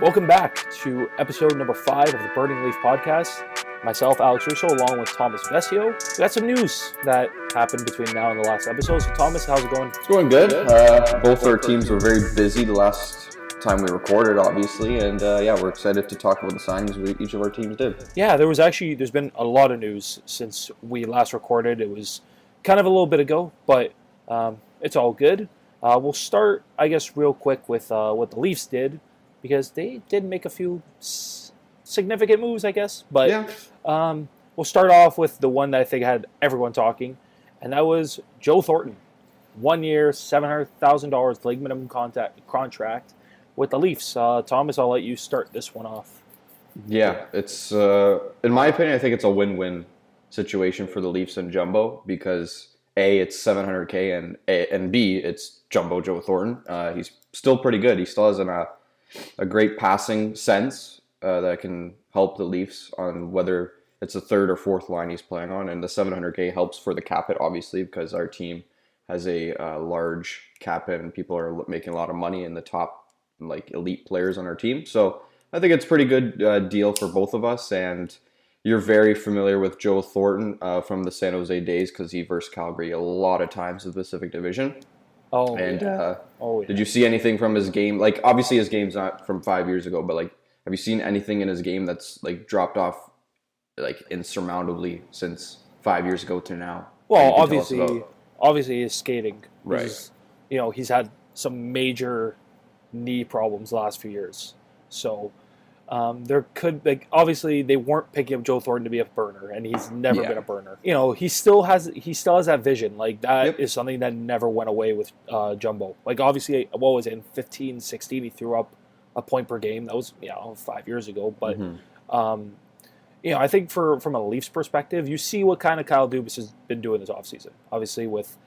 Welcome back to episode number five of the Burning Leaf podcast. Myself, Alex Russo, along with Thomas Vessio. We got some news that happened between now and the last episode. So, Thomas, how's it going? It's going good. Uh, both our teams were very busy the last time we recorded, obviously, and uh, yeah, we're excited to talk about the signings we, each of our teams did. Yeah, there was actually there's been a lot of news since we last recorded. It was kind of a little bit ago, but um, it's all good. Uh, we'll start, I guess, real quick with uh, what the Leafs did because they did make a few s- significant moves, I guess. But Yeah. um, we'll start off with the one that I think had everyone talking, and that was Joe Thornton. One year, $700,000 league minimum contact, contract with the Leafs. Uh, Thomas, I'll let you start this one off. Yeah, it's uh, in my opinion, I think it's a win-win situation for the Leafs and Jumbo because a it's 700k and a, and b it's Jumbo Joe Thornton. Uh, he's still pretty good. He still has an, uh, a great passing sense uh, that can help the Leafs on whether it's the third or fourth line he's playing on, and the 700k helps for the cap hit obviously because our team has a uh, large cap hit and people are making a lot of money in the top like elite players on our team. So I think it's a pretty good uh, deal for both of us. And you're very familiar with Joe Thornton uh, from the San Jose days because he versed Calgary a lot of times in the Pacific Division. Oh, And yeah. Oh, yeah. did you see anything from his game? Like obviously his game's not from five years ago, but like have you seen anything in his game that's like dropped off like insurmountably since five years ago to now? Well, you can tell us obviously, obviously, his skating. Right. He's- you know, he's had some major knee problems the last few years. So um, there could, like, obviously, they weren't picking up Joe Thornton to be a burner, and he's never Yeah. been a burner. You know, he still has, he still has that vision. Like that is Yep. something that never went away with uh, Jumbo. Like obviously, what was it in 15, 16, he threw up a point per game. That was you know five years ago, but. Mhm. Um, you know, I think for from a Leafs perspective, you see what kind of Kyle Dubas has been doing this offseason. Obviously, with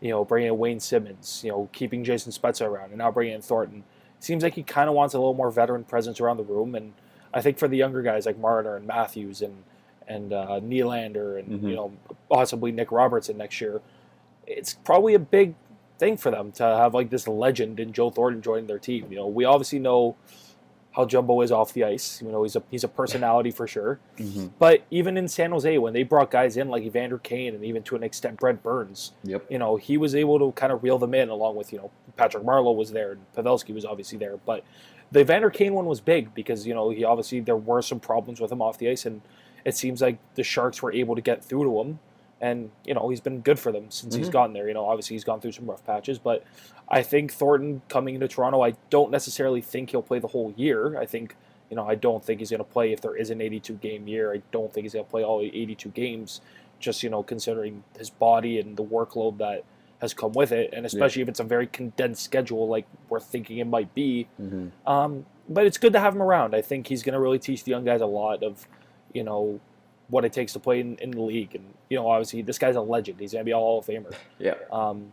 you know bringing in Wayne Simmonds, you know keeping Jason Spezza around, and now bringing in Thornton. Seems like he kind of wants a little more veteran presence around the room, and I think for the younger guys like Marner and Matthews and and uh, Nylander and Mhm. you know possibly Nick Robertson next year, it's probably a big thing for them to have like this legend in Joe Thornton joining their team. You know, we obviously know how Jumbo is off the ice. You know, he's a he's a personality for sure. Mhm. But even in San Jose, when they brought guys in like Evander Kane and even to an extent Brent Burns, Yep. you know, he was able to kind of reel them in along with, you know, Patrick Marleau was there and Pavelski was obviously there. But the Evander Kane one was big because, you know, he obviously there were some problems with him off the ice and it seems like the Sharks were able to get through to him. And, you know, he's been good for them since he's Mhm. gotten there. You know, obviously he's gone through some rough patches, but I think Thornton coming into Toronto, I don't necessarily think he'll play the whole year. I think you know, I don't think he's going to play if there is an 82 game year. I don't think he's going to play all 82 games, just, you know, considering his body and the workload that has come with it. And especially if it's a very condensed schedule like we're thinking it might be. Mhm. Um, but it's good to have him around. I think he's going to really teach the young guys a lot of, you know, what it takes to play in, in the league. And, you know, obviously this guy's a legend. He's going to be a Hall of Famer Yeah. um,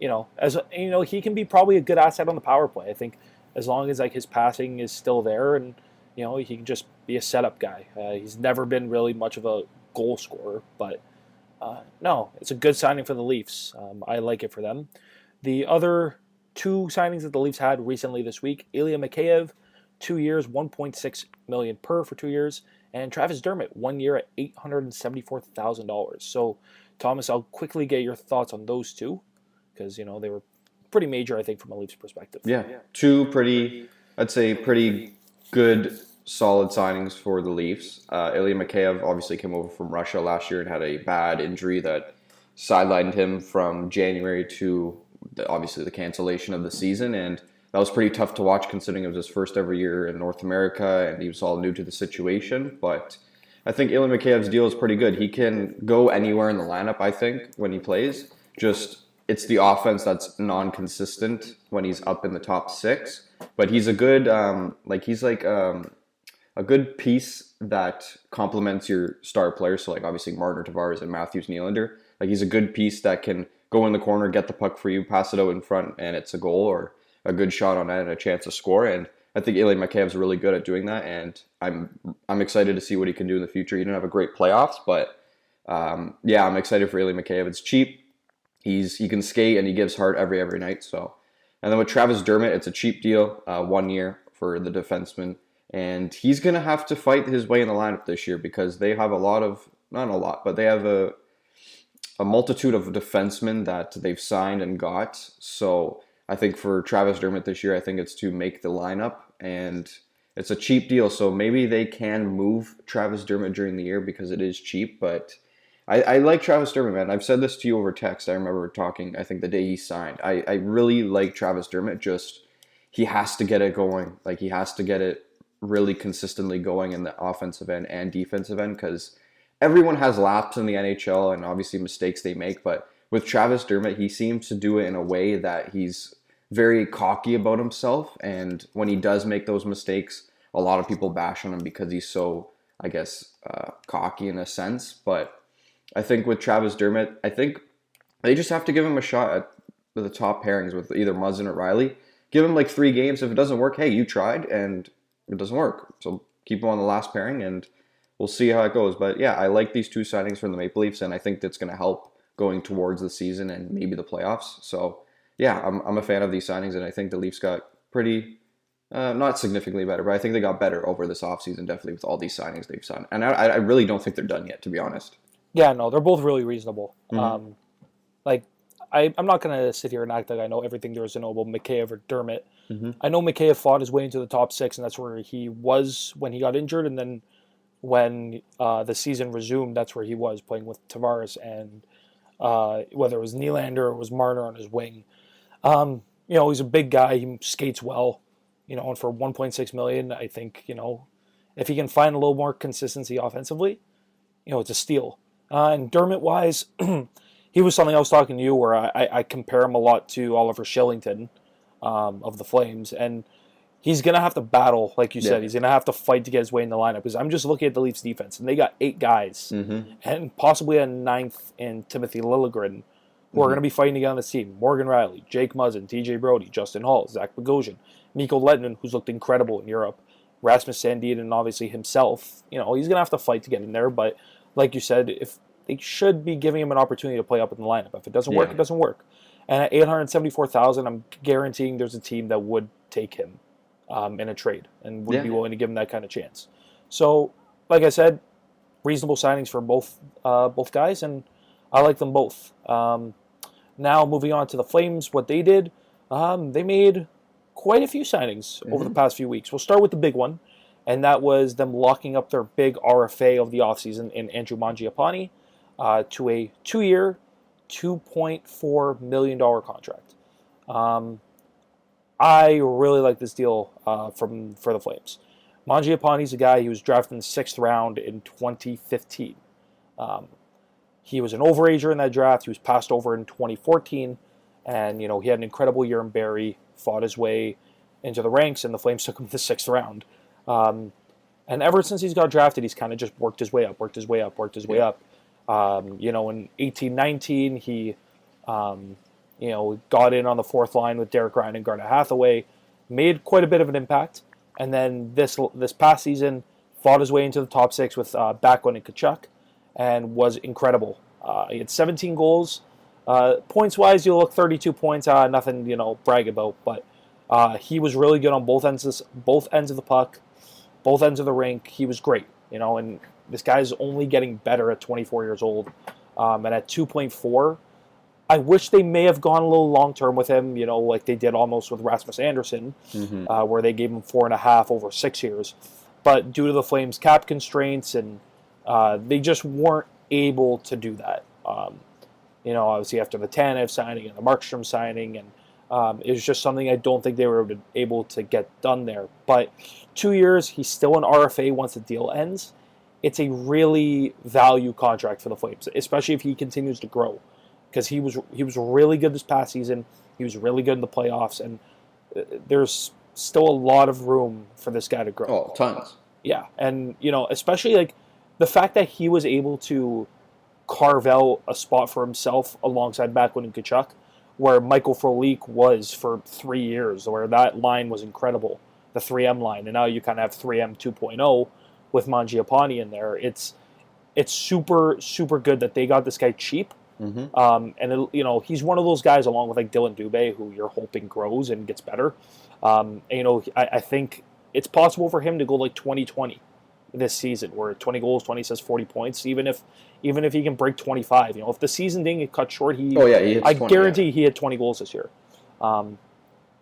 you know, as you know, he can be probably a good asset on the power play. I think as long as like his passing is still there, and you know, he can just be a setup guy. Uh, he's never been really much of a goal scorer, but uh, no, it's a good signing for the Leafs. Um, I like it for them. The other two signings that the Leafs had recently this week: Ilya Mikheyev, two years, 1.6 million per for two years, and Travis Dermott, one year at 874 thousand dollars. So, Thomas, I'll quickly get your thoughts on those two because you know they were pretty major, I think, from a Leafs perspective. Yeah, two pretty, I'd say, pretty good, solid signings for the Leafs. Uh, Ilya Mikheyev obviously came over from Russia last year and had a bad injury that sidelined him from January to the, obviously the cancellation of the season, and that was pretty tough to watch considering it was his first ever year in North America and he was all new to the situation. But I think Ilya Mikheyev's deal is pretty good. He can go anywhere in the lineup. I think when he plays, just it's the offense that's non-consistent when he's up in the top six. But he's a good, um, like he's like um, a good piece that complements your star players. So like obviously Martin Tavares and Matthews Nylander. Like he's a good piece that can go in the corner, get the puck for you, pass it out in front, and it's a goal or a good shot on net and a chance to score. And I think Ilya Mikheyev's really good at doing that, and I'm I'm excited to see what he can do in the future. He didn't have a great playoffs, but um, yeah, I'm excited for Ilya Mikheyev. It's cheap. He's he can skate and he gives heart every every night. So, and then with Travis Dermott, it's a cheap deal, uh, one year, for the defenseman, and he's to have to fight his way in the lineup this year because they have a lot of not a lot, but they have a a multitude of defensemen that they've signed and got. So I think for Travis Dermott this year, I think it's to make the lineup and it's a cheap deal. So maybe they can move Travis Dermott during the year because it is cheap. But I, I like Travis Dermott, man. I've said this to you over text. I remember talking, I think the day he signed. I, I really like Travis Dermott. Just he has to get it going. Like he has to get it really consistently going in the offensive end and defensive end because everyone has laps in the NHL and obviously mistakes they make, but with Travis Dermott, he seems to do it in a way that he's very cocky about himself. And when he does make those mistakes, a lot of people bash on him because he's so, I guess, uh, cocky in a sense. But I think with Travis Dermott, I think they just have to give him a shot at the top pairings with either Muzzin or Rielly. Give him like three games. If it doesn't work, hey, you tried and it doesn't work. So keep him on the last pairing and we'll see how it goes. But yeah, I like these two signings from the Maple Leafs, and I think that's going to help going towards the season and maybe the playoffs. So yeah, I'm, I'm a fan of these signings, and I think the Leafs got pretty, uh, not significantly better, but I think they got better over this offseason, definitely with all these signings they've signed. And I, I really don't think they're done yet, to be honest. Yeah, no, they're both really reasonable. Mm-hmm. Um, like, I, I'm not going to sit here and act like I know everything there is to know about Mikheyev or Dermott. Mm-hmm. I know Mikheyev fought his way into the top six, and that's where he was when he got injured, and then when uh, the season resumed, that's where he was playing with Tavares and uh, whether it was Nylander or it was Marner on his wing. Um, you know, he's a big guy. He skates well. You know, and for 1.6 million, I think you know if he can find a little more consistency offensively, you know, it's a steal. Uh, and Dermott wise, he was something I was talking to you where I, I compare him a lot to Oliver Kylington um, of the Flames, and he's gonna have to battle, like you yeah. said. He's gonna have to fight to get his way in the lineup. Because I'm just looking at the Leafs defense, and they got eight guys, mm-hmm. and possibly a ninth in Timothy Liljegren, who mm-hmm. are gonna be fighting to get on this team. Morgan Rielly, Jake Muzzin, T.J. Brodie, Justin Holl, Zach Bogosian, Mikko Lehtonen, who's looked incredible in Europe, Rasmus Sandin, and obviously himself. You know, he's gonna have to fight to get in there. But like you said, if they should be giving him an opportunity to play up in the lineup. If it doesn't work, yeah. it doesn't work. And at 874,000, I'm guaranteeing there's a team that would take him um, in a trade and would yeah. be willing to give him that kind of chance. So, like I said, reasonable signings for both uh, both guys, and I like them both. Um, now, moving on to the Flames, what they did, um, they made quite a few signings mm-hmm. over the past few weeks. We'll start with the big one, and that was them locking up their big RFA of the offseason in Andrew Mangiapane uh, to a two-year, $2.4 million contract. Um, I really like this deal uh, from for the Flames. Mangiapane's a guy. who was drafted in the sixth round in 2015. Um, he was an overager in that draft. He was passed over in 2014, and you know he had an incredible year in Barrie. Fought his way into the ranks, and the Flames took him to the sixth round. Um, and ever since he's got drafted, he's kind of just worked his way up, worked his way up, worked his way up. Um, you know, in 18, 19, he um, you know, got in on the fourth line with Derek Ryan and Garnet Hathaway, made quite a bit of an impact. And then this this past season, fought his way into the top six with uh, Backlund and Tkachuk, and was incredible. Uh, he had 17 goals. Uh, points wise, you look 32 points. Uh, nothing you know brag about, but uh, he was really good on both ends of, both ends of the puck, both ends of the rink. He was great, you know. And this guy's only getting better at 24 years old, um, and at 2.4 I wish they may have gone a little long term with him, you know, like they did almost with Rasmus Andersson, mm-hmm. uh, where they gave him four and a half over six years. But due to the Flames' cap constraints, and uh, they just weren't able to do that. Um, you know, obviously after the Tanev signing and the Markstrom signing, and um, it was just something I don't think they were able to get done there. But two years, he's still an RFA once the deal ends. It's a really value contract for the Flames, especially if he continues to grow because he was he was really good this past season. He was really good in the playoffs, and uh, there's still a lot of room for this guy to grow. Oh, tons. Yeah, and you know, especially like the fact that he was able to carve out a spot for himself alongside Backlund and Tkachuk, where Michael Frolik was for three years, where that line was incredible, the 3M line, and now you kind of have 3M 2.0 with Mangiapane in there. It's it's super super good that they got this guy cheap Mm-hmm. Um, and it, you know he's one of those guys, along with like Dillon Dubé, who you're hoping grows and gets better. Um, and, you know, I, I, think it's possible for him to go like 2020 this season, where 20 goals, 20 says 40 points. Even if even if he can break 25, you know, if the season didn't get cut short, he Oh yeah, he I 20, guarantee yeah. he had 20 goals this year. Um,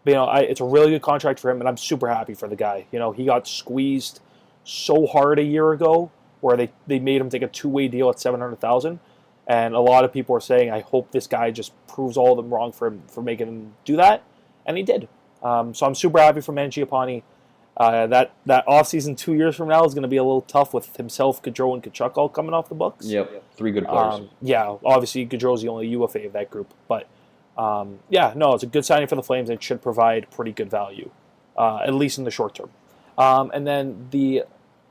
but, you know, I, it's a really good contract for him, and I'm super happy for the guy. You know, he got squeezed so hard a year ago, where they, they made him take a two way deal at 700,000, and a lot of people are saying, I hope this guy just proves all of them wrong for him for making him do that, and he did. Um, so I'm super happy for Mangiapane. Uh, that that offseason two years from now is going to be a little tough with himself, Gaudreau, and Tkachuk all coming off the books. Yep, three good players. Um, yeah, obviously Gaudreau's the only UFA of that group, but um, yeah, no, it's a good signing for the Flames. It should provide pretty good value, uh, at least in the short term. Um, and then the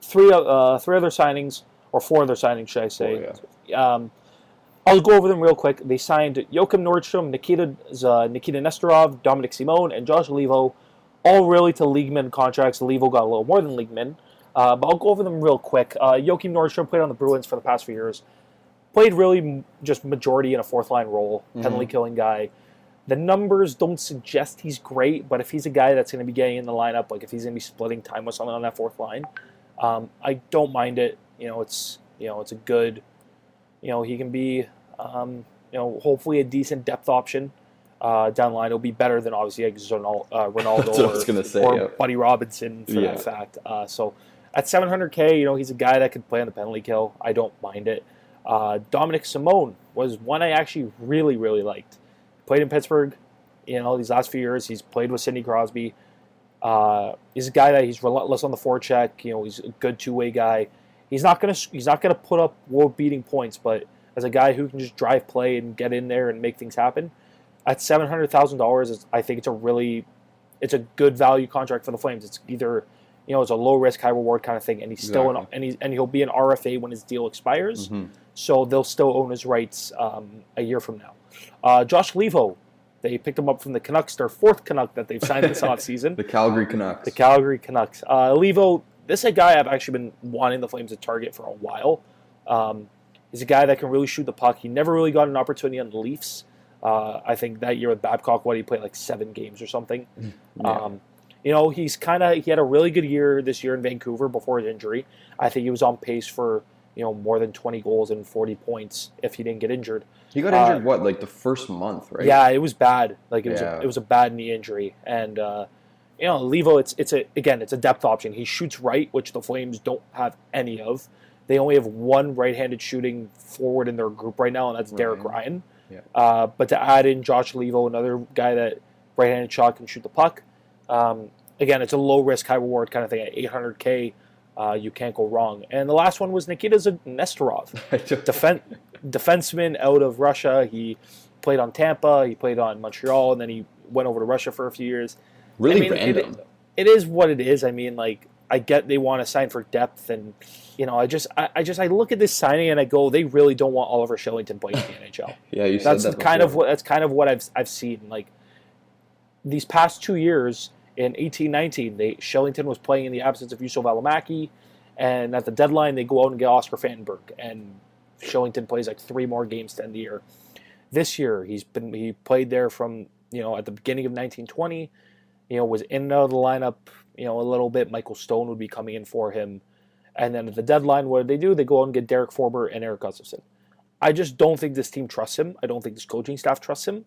three uh, three other signings, or four other signings, should I say? um, I'll go over them real quick. They signed Joachim Nordstrom, Nikita uh, Nikita Nesterov, Dominic Simone, and Josh Leivo, all really to leagueman contracts. Leivo got a little more than leagueman, uh, but I'll go over them real quick. Uh, Joachim Nordstrom played on the Bruins for the past few years. Played really just majority in a fourth line role, penalty killing guy. The numbers don't suggest he's great, but if he's a guy that's going to be getting in the lineup, like if he's going to be splitting time with someone on that fourth line, um, I don't mind it. You know, it's you know it's a good, you know he can be, um, you know hopefully a decent depth option uh, down the line. It'll be better than obviously like uh, Ronaldo what I or, say, or yeah. Buddy Robinson for Yeah. that fact. Uh, so at 700k, you know he's a guy that can play on the penalty kill. I don't mind it. Uh, Dominic Simone was one I actually really really liked. Played in Pittsburgh, you know these last few years. He's played with Sidney Crosby. Uh, he's a guy that he's relentless on the forecheck. You know, he's a good two-way guy. He's not gonna he's not gonna put up world-beating points, but as a guy who can just drive play and get in there and make things happen, at seven hundred thousand dollars, I think it's a really it's a good value contract for the Flames. It's either you know it's a low risk, high reward kind of thing, and he's still an, and he's and he'll be an RFA when his deal expires, Mhm. so they'll still own his rights um, a year from now. Uh, Josh Leivo, they picked him up from the Canucks, their fourth Canuck that they've signed this offseason. The Calgary Canucks. The Calgary Canucks. Uh, Leivo, this is a guy I've actually been wanting the Flames to target for a while. Um, he's a guy that can really shoot the puck. He never really got an opportunity on the Leafs. Uh, I think that year with Babcock, what he played like seven games or something. Yeah. Um, you know, he's kind of he had a really good year this year in Vancouver before his injury. I think he was on pace for you know more than twenty goals and forty points if he didn't get injured. he got uh, injured what, like the first month, right? Yeah, it was bad. Like it was, Yeah. a, it was a bad knee injury, and uh, you know, Leivo, it's it's a again, it's a depth option. He shoots right, which the Flames don't have any of. They only have one right-handed shooting forward in their group right now, and that's Derek Ryan. Yeah. Uh, but to add in Josh Leivo, another guy that right-handed shot can shoot the puck. Um, again, it's a low-risk, high-reward kind of thing. At 800k, uh, you can't go wrong. And the last one was Nikita Nesterov I defen- defenseman out of Russia. He played on Tampa, he played on Montreal, and then he went over to Russia for a few years. really I mean, random. it- It is what it is. I mean, like I get they want to sign for depth, and you know, I just, I, I just, I look at this signing and I go, they really don't want Oliver Kylington playing in the NHL. yeah, you said That's that kind of what that's kind of what I've I've seen. Like these past two years in eighteen nineteen, they Kylington was playing in the absence of Juuso Valimaki, and at the deadline they go out and get Oscar Fantenberg, and Kylington plays like three more games to end the year. This year he's been he played there from you know at the beginning of nineteen twenty, you know was in and out of the lineup you know a little bit. Michael Stone would be coming in for him, and then at the deadline what do they do? They go out and get Derek Forbort and Eric Gustafson. I just don't think this team trusts him. I don't think this coaching staff trusts him.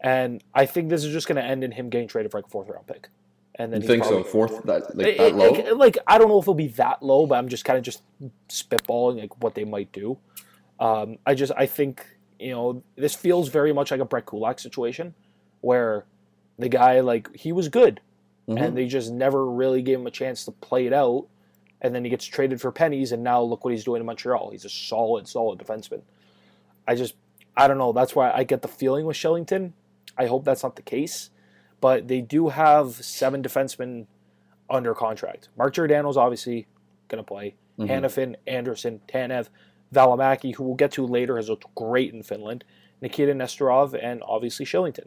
And I think this is just going to end in him getting traded for like a fourth round pick. And then You think so? Fourth, that like that it- low? Like, like, I don't know if it'll be that low, but I'm just kind of just spitballing like what they might do. Um, I just I think you know this feels very much like a Brett Kulak situation, where the guy like he was good, Mhm. and they just never really gave him a chance to play it out, and then he gets traded for pennies, and now look what he's doing in Montreal. He's a solid, solid defenseman. I just I don't know. That's why I get the feeling with Kylington. I hope that's not the case, but they do have seven defensemen under contract. Mark Giordano's obviously going to play. Mhm. Hanifin, Andersson, Tanev, Valimaki, who we'll get to later, has looked great in Finland. Nikita Nesterov, and obviously Kylington.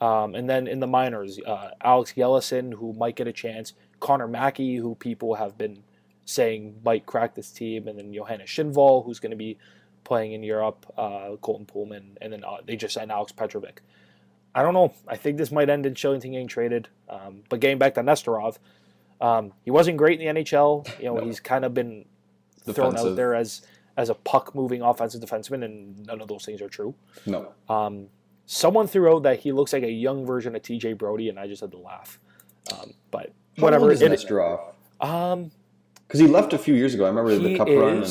Um, and then in the minors, uh, Alex Yelesin, who might get a chance. Connor Mackey, who people have been saying might crack this team. And then Johannes Kinnvall, who's going to be playing in Europe. Uh, Colton Poolman. And then uh, they just signed Alex Petrovic. I don't know. I think this might end in Kylington getting traded. Um, but getting back to Nesterov, Um, he wasn't great in the NHL. You know, No. he's kind of been thrown out there as as a puck moving offensive defenseman, and none of those things are true. No. Um, someone threw out that he looks like a young version of TJ Brodie, and I just had to laugh. Um, but How whatever. old is it- Nesterov? um, Because he left a few years ago. I remember the he cup run and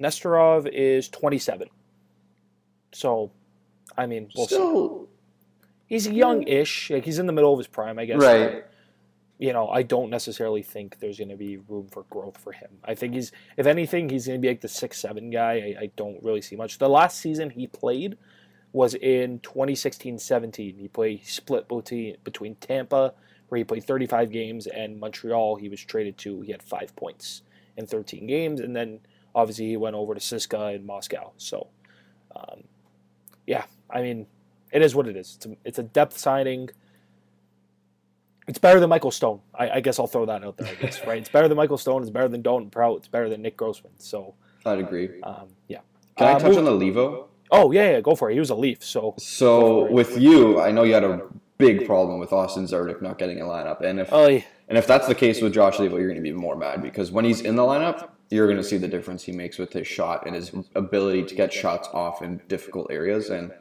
Nesterov is 27. So, I mean, we'll see. still he's young-ish. Like he's in the middle of his prime, I guess. right. You know, I don't necessarily think there's going to be room for growth for him. I think he's, if anything, he's going to be like the six-seven guy. I, I don't really see much. The last season he played was in 2016-17. He played he split between between Tampa, where he played 35 games, and Montreal. He was traded to. He had five points in 13 games, and then obviously he went over to CSKA in Moscow. So, um, yeah, I mean, it is what it is. It's a, it's a depth signing. It's better than Michael Stone. I, I guess I'll throw that out there. I guess right. It's better than Michael Stone. It's better than Dalton Prout. It's better than Nick Grossman. So, I'd agree. um, yeah. Can I Uh, touch on the Leivo? Oh yeah, yeah, go for it. He was a Leaf. So, So with you, I know you had a big problem with Austin Czarnik not getting a lineup, and if oh, yeah. and if that's the case with Josh Leivo, you're going to be more mad because when he's in the lineup, you're going to see the difference he makes with his shot and his ability to get shots off in difficult areas. And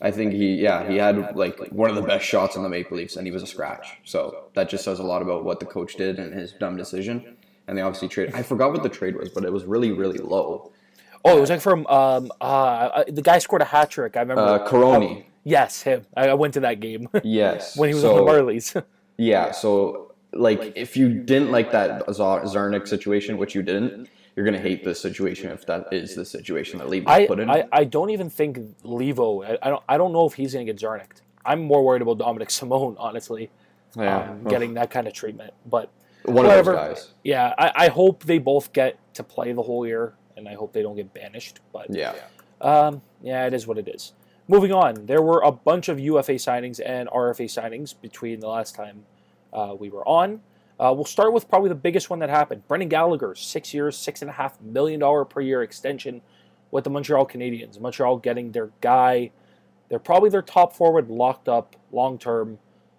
I think he, yeah, he had like one of the best shots on the Maple Leafs, and he was a scratch. So that just says a lot about what the coach did and his dumb decision. And they obviously traded. I forgot what the trade was, but it was really, really low. oh, it was like from um, uh, the guy scored a hat trick. I remember. Uh, Carcone. Yes, him. I, I went to that game Yes. when he was so, on the Marlies. Yeah, so like if you didn't like that Zar- Czarnik situation, which you didn't, you're gonna hate this situation if that is the situation that Leivo I, put in. I, I don't even think Leivo. I, I don't I don't know if he's going to get Zarnicked. I'm more worried about Dominic Simone, honestly, yeah, um, getting that kind of treatment. But one of those guys. yeah, I, I hope they both get to play the whole year, and I hope they don't get banished. But Yeah, Um, yeah, it is what it is. Moving on, there were a bunch of UFA signings and RFA signings between the last time uh, we were on. Uh, we'll start with probably the biggest one that happened. Brendan Gallagher, six years, six and a half million dollar per year extension with the Montreal Canadiens. Montreal getting their guy. They're probably their top forward locked up long term.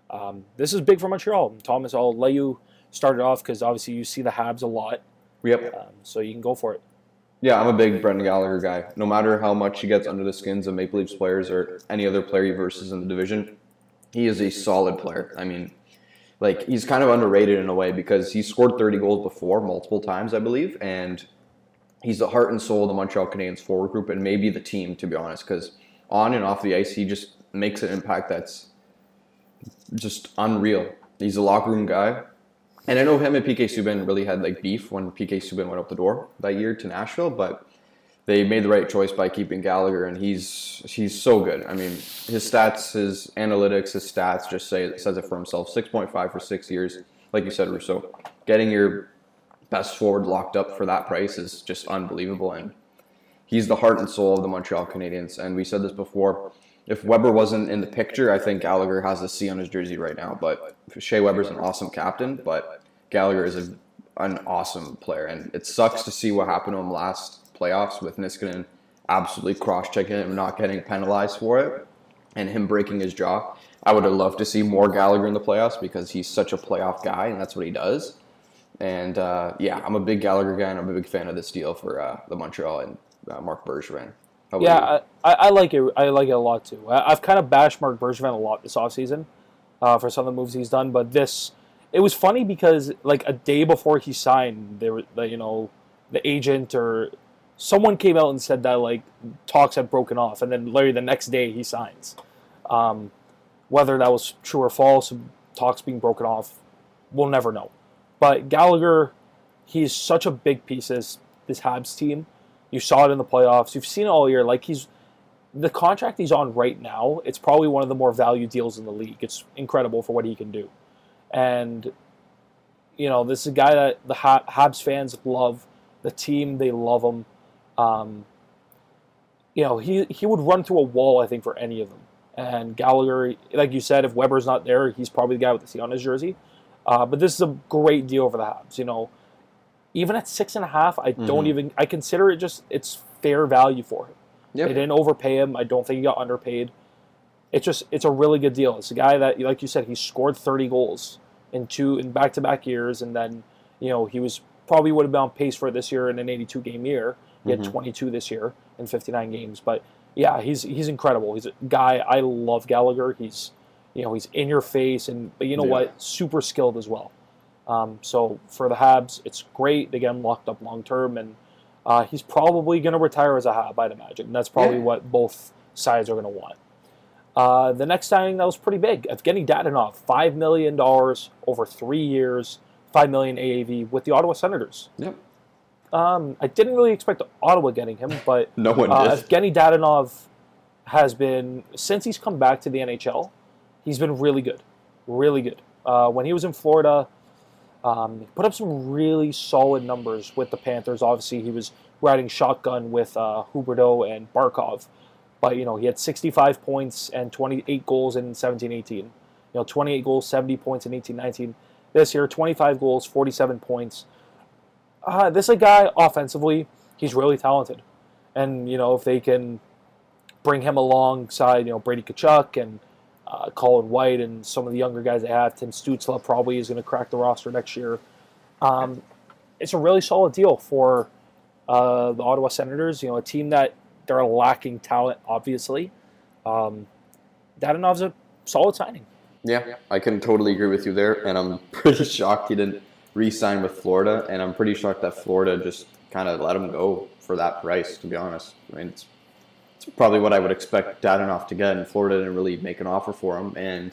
Um, this is big for Montreal. Thomas, I'll let you start it off because obviously you see the Habs a lot, yep, um, so you can go for it. Yeah. I'm a big Brendan Gallagher guy. No matter how much he gets under the skins of Maple Leafs players or any other player he versus in the division, he is a solid player. I mean, like he's kind of underrated in a way because he scored 30 goals before multiple times, I believe, and he's the heart and soul of the Montreal Canadiens forward group and maybe the team, to be honest, because on and off the ice, he just makes an impact that's just unreal. He's a locker room guy. And I know him and PK Subban really had like beef when PK Subban went out the door that year to Nashville, but they made the right choice by keeping Gallagher, and he's he's so good. I mean, his stats, his analytics, his stats just say says it for himself. Six point five for six years, like you said, Russo. Getting your best forward locked up for that price is just unbelievable, and he's the heart and soul of the Montreal Canadiens. And we said this before. If Weber wasn't in the picture, I think Gallagher has a C on his jersey right now. But Shea Weber's an awesome captain, but Gallagher is a, an awesome player, and it sucks to see what happened to him last playoffs with Niskanen absolutely cross-checking him, not getting penalized for it, and him breaking his jaw. I would have loved to see more Gallagher in the playoffs because he's such a playoff guy, and that's what he does. And uh, yeah, I'm a big Gallagher guy, and I'm a big fan of this deal for uh, the Montreal and uh, Marc Bergevin. How? Yeah, I, I like it. I like it a lot too. I, I've kind of bashed Marc Bergevin a lot this offseason uh, for some of the moves he's done, but this it was funny because like a day before he signed, there were the, you know the agent or someone came out and said that like talks had broken off, and then literally the next day he signs. Um, whether that was true or false, talks being broken off, we'll never know. But Gallagher, he's such a big piece of this Habs team. You saw it in the playoffs. You've seen it all year. Like he's the contract he's on right now. It's probably one of the more value deals in the league. It's incredible for what he can do, and you know this is a guy that the Ha- Habs fans love. The team they love him. Um, you know he he would run through a wall. I think for any of them. And Gallagher, like you said, if Weber's not there, he's probably the guy with the C on his jersey. Uh, but this is a great deal for the Habs. You know, even at six and a half, I don't Mhm. even I consider it just it's fair value for him. Yep. They didn't overpay him. I don't think he got underpaid. It's just it's a really good deal. It's a guy that, like you said, he scored 30 goals in two in back to back years, and then you know he was probably would have been on pace for this year in an 82 game year. He had Mhm. 22 this year in 59 games, but yeah, he's he's incredible. He's a guy I love Gallagher. He's you know he's in your face, and but you know Yeah. what, super skilled as well. Um, so for the Habs, it's great. They get him locked up long term, and uh, he's probably going to retire as a Hab, I'd imagine. And that's probably Yeah. what both sides are going to want. Uh, the next signing that was pretty big, Evgeny Dadonov, five million dollars over three years, five million AAV with the Ottawa Senators. Yep. Um, I didn't really expect Ottawa getting him, but No one uh, did. Evgeny Dadonov has been since he's come back to the NHL, he's been really good, really good. Uh, when he was in Florida, um, put up some really solid numbers with the Panthers. Obviously, he was riding shotgun with uh, Huberdeau and Barkov, but you know he had 65 points and 28 goals in 17-18. You know, 28 goals, 70 points in 18-19. This year, 25 goals, 47 points. Uh, this is a guy offensively. He's really talented, and you know if they can bring him alongside, you know Brady Tkachuk and uh, Colin White and some of the younger guys they have. Tim Stützle probably is going to crack the roster next year. Um, it's a really solid deal for uh, the Ottawa Senators. You know, a team that they're lacking talent, obviously. Um, Dadonov's a solid signing. Yeah, I can totally agree with you there, and I'm pretty shocked he didn't re-sign with Florida, and I'm pretty shocked that Florida just kind of let him go for that price. To be honest, I mean, it's, it's probably what I would expect Dadonov to get, and Florida didn't really make an offer for him, and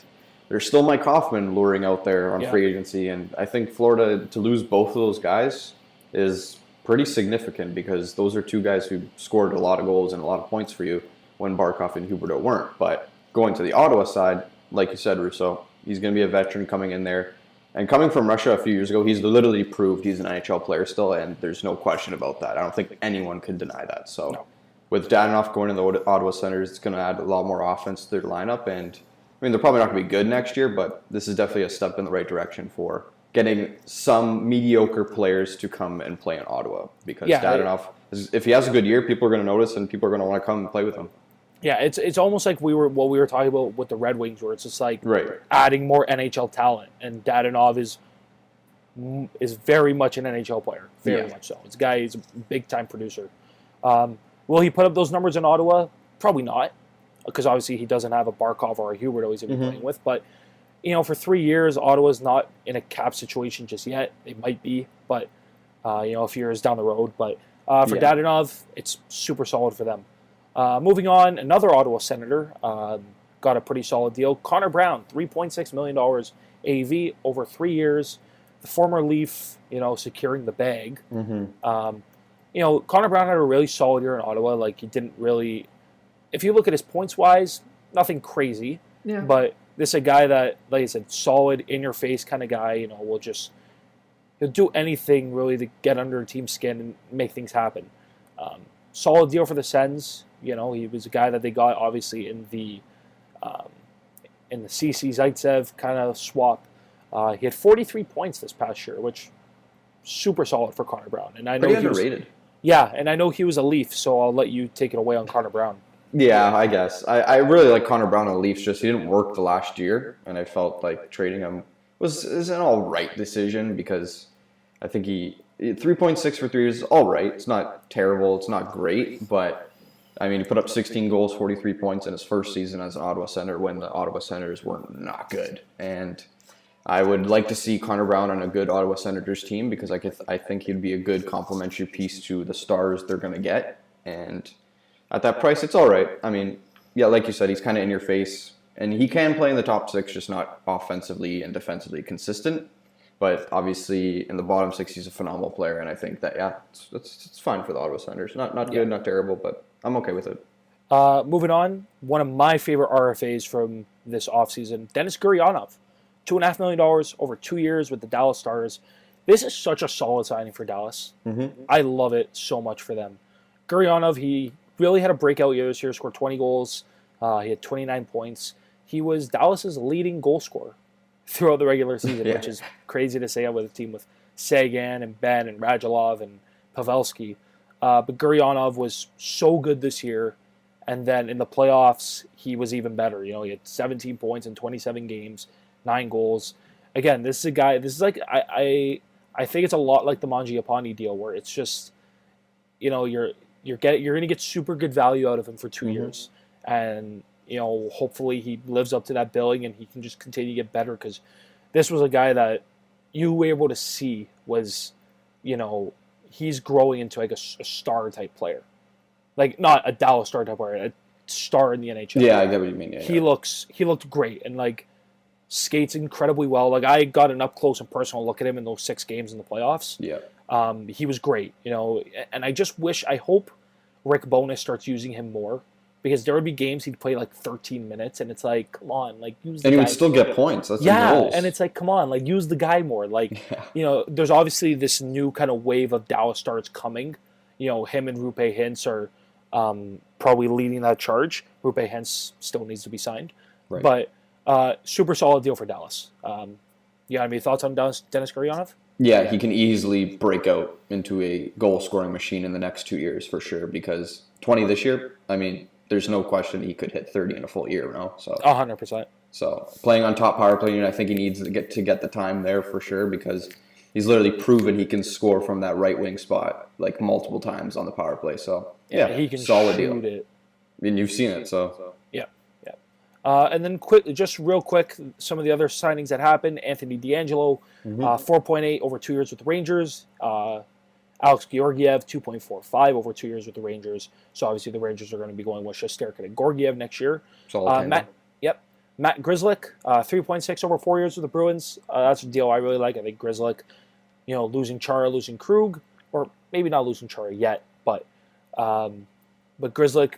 there's still Mike Hoffman luring out there on Yeah. free agency, and I think Florida to lose both of those guys is pretty significant because those are two guys who scored a lot of goals and a lot of points for you when Barkov and Huberdeau weren't. But going to the Ottawa side, like you said, Russo, he's going to be a veteran coming in there. And coming from Russia a few years ago, he's literally proved he's an NHL player still, and there's no question about that. I don't think anyone can deny that. So, No. With Dadonov going to the Ottawa Senators, it's going to add a lot more offense to their lineup. And I mean, they're probably not going to be good next year, but this is definitely a step in the right direction for getting some mediocre players to come and play in Ottawa. Because Yeah, Dadonov, if he has a good year, people are going to notice, and people are going to want to come and play with him. Yeah, it's it's almost like we were what we were talking about with the Red Wings, where it's just like Right. adding more NHL talent, and Dadonov is is very much an NHL player, very Yeah. much so. This guy is a big time producer. Um, will he put up those numbers in Ottawa? Probably not, because obviously he doesn't have a Barkov or a Huberdeau he's going to be Mhm. playing with. But you know, for three years, Ottawa's not in a cap situation just yet. They might be, but uh, you know, a few years down the road. But uh, for Yeah. Dadonov, it's super solid for them. Uh, moving on, another Ottawa Senator um, got a pretty solid deal. Connor Brown, three point six million dollars AV over three years. The former Leaf, you know, securing the bag. Mm-hmm. Um, you know, Connor Brown had a really solid year in Ottawa. Like he didn't really, if you look at his points wise, nothing crazy. Yeah. But this is a guy that, like I said, solid in your face kind of guy. You know, will just he'll do anything really to get under a team's skin and make things happen. Um, solid deal for the Sens. You know, he was a guy that they got obviously in the um, in the CC Zaitsev kind of swap. Uh, he had 43 points this past year, which super solid for Connor Brown. And I know Pretty he was, underrated. Yeah, and I know he was a Leaf, so I'll let you take it away on Connor Brown. Yeah, I guess. I, I really like Connor Brown on the Leafs. Just he didn't work the last year, and I felt like trading him was is an all right decision because I think he three point six for three is all right. It's not terrible. It's not great, but I mean he put up sixteen goals, forty three points in his first season as an Ottawa Senator when the Ottawa Senators were not good. And I would like to see Connor Brown on a good Ottawa Senators team because I could, I think he'd be a good complementary piece to the stars they're going to get. And at that price, it's all right. I mean, yeah, like you said, he's kind of in your face, and he can play in the top six, just not offensively and defensively consistent. But obviously, in the bottom six, he's a phenomenal player, and I think that yeah, it's, it's, it's fine for the Ottawa Senators. Not not Yeah. good, not terrible, but I'm okay with it. Uh, moving on, one of my favorite RFAs from this offseason, Denis Gurianov. $2.5 million over two years with the Dallas Stars. This is such a solid signing for Dallas. Mm-hmm. I love it so much for them. Gurianov, he really had a breakout year this year, scored 20 goals. Uh, he had 29 points. He was Dallas's leading goal scorer throughout the regular season, Yeah. which is crazy to say with a team with Seguin and Benn and Radulov and Pavelski. Uh, but Gurianov was so good this year. And then in the playoffs, he was even better. You know, he had 17 points in 27 games, nine goals. again, this is a guy. This is like I I, I think it's a lot like the Mangiapane deal, where it's just, you know, you're you're get you're gonna get super good value out of him for 2 Mhm. years, and you know, hopefully he lives up to that billing and he can just continue to get better because this was a guy that you were able to see was, you know, he's growing into like a star type player, like not a Dallas star type player, a star in the NHL Yeah, I get what you mean. Yeah, he yeah. looks he looked great and like skates incredibly well. Like I got an up close and personal look at him in those six games in the playoffs. yeah. Um, he was great, you know, and I just wish I hope Rick Bowness starts using him more because there would be games he'd play like 13 minutes and it's like come on, like use the And he would still get points. That's yeah, and it's like come on, like use the guy more. Like yeah. you know, there's obviously this new kind of wave of Dallas stars coming. You know, him and Roope Hintz are um, probably leading that charge. Roope Hintz still needs to be signed, Right. but uh, super solid deal for Dallas. Um, you got any thoughts on Dennis, Dennis Gurianov? Yeah, he can easily break out into a goal scoring machine in the next two years for sure. Because twenty this year, I mean, there's no question he could hit thirty in a full year. No, so A hundred percent. so playing on top power play unit, I think he needs to get to get the time there for sure because he's literally proven he can score from that right wing spot like multiple times on the power play. So yeah, he can solid shoot deal. it. I mean, you've seen it, so Uh, and then quick, just real quick, some of the other signings that happened: Anthony DeAngelo, Mhm. uh, four point eight over two years with the Rangers. Uh, Alex Georgiev, two point four five over two years with the Rangers. So obviously the Rangers are going to be going with Shesterkin and Georgiev next year. Uh. Matt, yep, Matt Grzelcyk, uh, three point six over four years with the Bruins. Uh, that's a deal I really like. I think Grzelcyk, you know, losing Chara, losing Krug, or maybe not losing Chara yet, but um, but Grzelcyk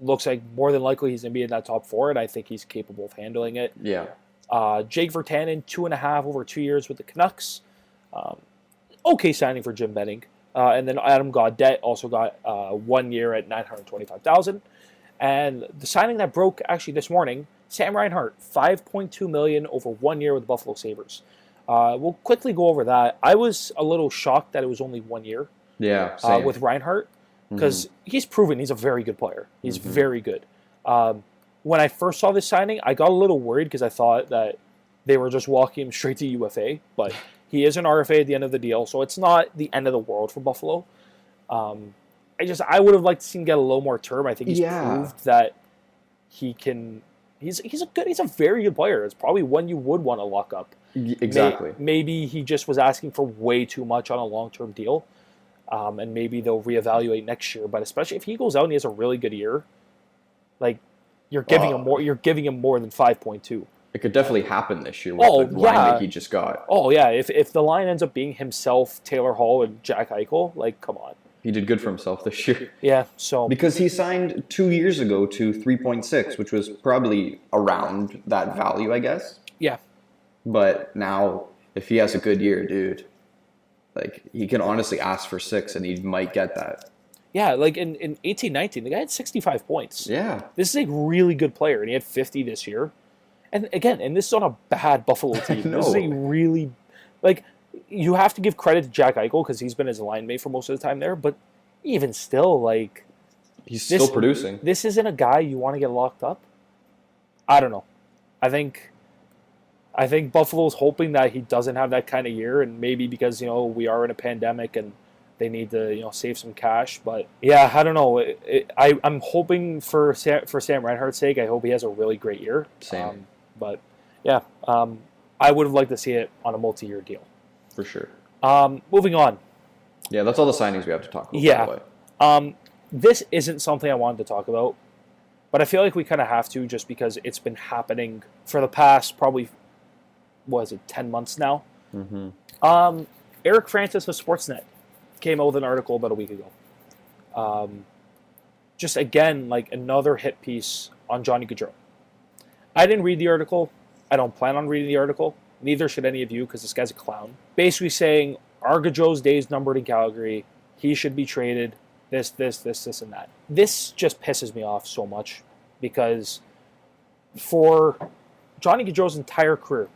looks like more than likely he's going to be in that top four, and I think he's capable of handling it. yeah, Uh, Jake Virtanen, two and a half over two years with the Canucks. Um, okay signing for Jim Benning. Uh, and then Adam Gaudette also got uh, one year at nine hundred twenty-five thousand. And the signing that broke actually this morning, Sam Reinhart, five point two million over one year with the Buffalo Sabres. Uh, we'll quickly go over that. I was a little shocked that it was only one year yeah. uh, with Reinhart because he's proven he's a very good player. He's Mhm. very good. Um, when I first saw this signing, I got a little worried because I thought that they were just walking him straight to UFA, but he is an RFA at the end of the deal, so it's not the end of the world for Buffalo. Um, I just I would have liked to see him get a little more term. I think he's Yeah. proved that he can. He's he's a good. He's a very good player. It's probably one you would want to lock up. Exactly. maybe he just was asking for way too much on a long term deal. Um, and maybe they'll reevaluate next year. But especially if he goes out and he has a really good year, like you're giving Oh. him more. You're giving him more than five point two. It could definitely happen this year with Oh, the line yeah. that he just got. Oh yeah, if if the line ends up being himself, Taylor Hall, and Jack Eichel, like come on. He did good for himself this year. Yeah. So Because he signed two years ago to 3.6, which was probably around that value, I guess. yeah, But now, if he has a good year, dude, like he can honestly ask for six and he might get that. yeah. Like in in eighteen nineteen, the guy had sixty five points. Yeah. This is a really good player, and he had 50 this year. And again, and this is on a bad Buffalo team. This is a really like you have to give credit to Jack Eichel because he's been his line mate for most of the time there. But even still, like He's This- still producing. this isn't a guy you want to get locked up. I don't know. I think I think Buffalo's hoping that he doesn't have that kind of year, and maybe because you know we are in a pandemic and they need to you know save some cash. But yeah, I don't know. It, it, I I'm hoping for Sam, for Sam Reinhart's sake. I hope he has a really great year. Same. Um, but yeah, um, I would have liked to see it on a multi-year deal. For sure. Um, moving on. Yeah, that's all the signings we have to talk about. Yeah. By the way. Um, this isn't something I wanted to talk about, but I feel like we kind of have to just because it's been happening for the past probably, what is it, 10 months now? Mm-hmm. Um, Eric Francis of Sportsnet came out with an article about a week ago. Um, just again, like another hit piece on Johnny Gaudreau. I didn't read the article. I don't plan on reading the article. Neither should any of you because this guy's a clown. Basically saying, are Gaudreau's days numbered in Calgary? He should be traded. This, this, this, this, and that. This just pisses me off so much because for Johnny Gaudreau's entire career,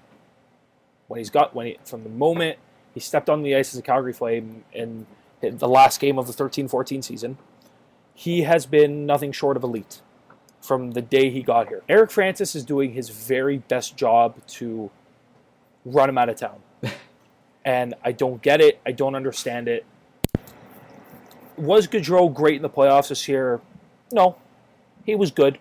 when he's got when he from the moment he stepped on the ice as a Calgary Flame in the last game of the 13-14 season, he has been nothing short of elite from the day he got here. Eric Francis is doing his very best job to run him out of town. and I don't get it. I don't understand it. Was Gaudreau great in the playoffs this year? No, he was good.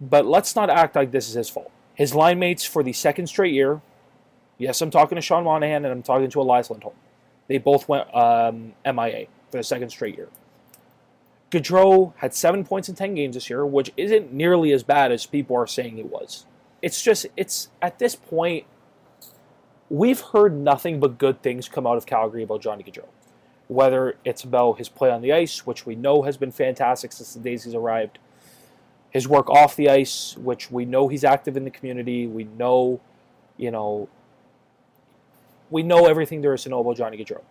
But let's not act like this is his fault. His line mates for the second straight year. Yes, I'm talking to Sean Monahan and I'm talking to Elias Lindholm. They both went um, MIA for the second straight year. Gaudreau had seven points in 10 games this year, which isn't nearly as bad as people are saying it was. It's just, it's at this point, we've heard nothing but good things come out of Calgary about Johnny Gaudreau. Whether it's about his play on the ice, which we know has been fantastic since the days he's arrived, his work off the ice, which we know he's active in the community, we know, you know, we know everything there is to know about Johnny Gaudreau.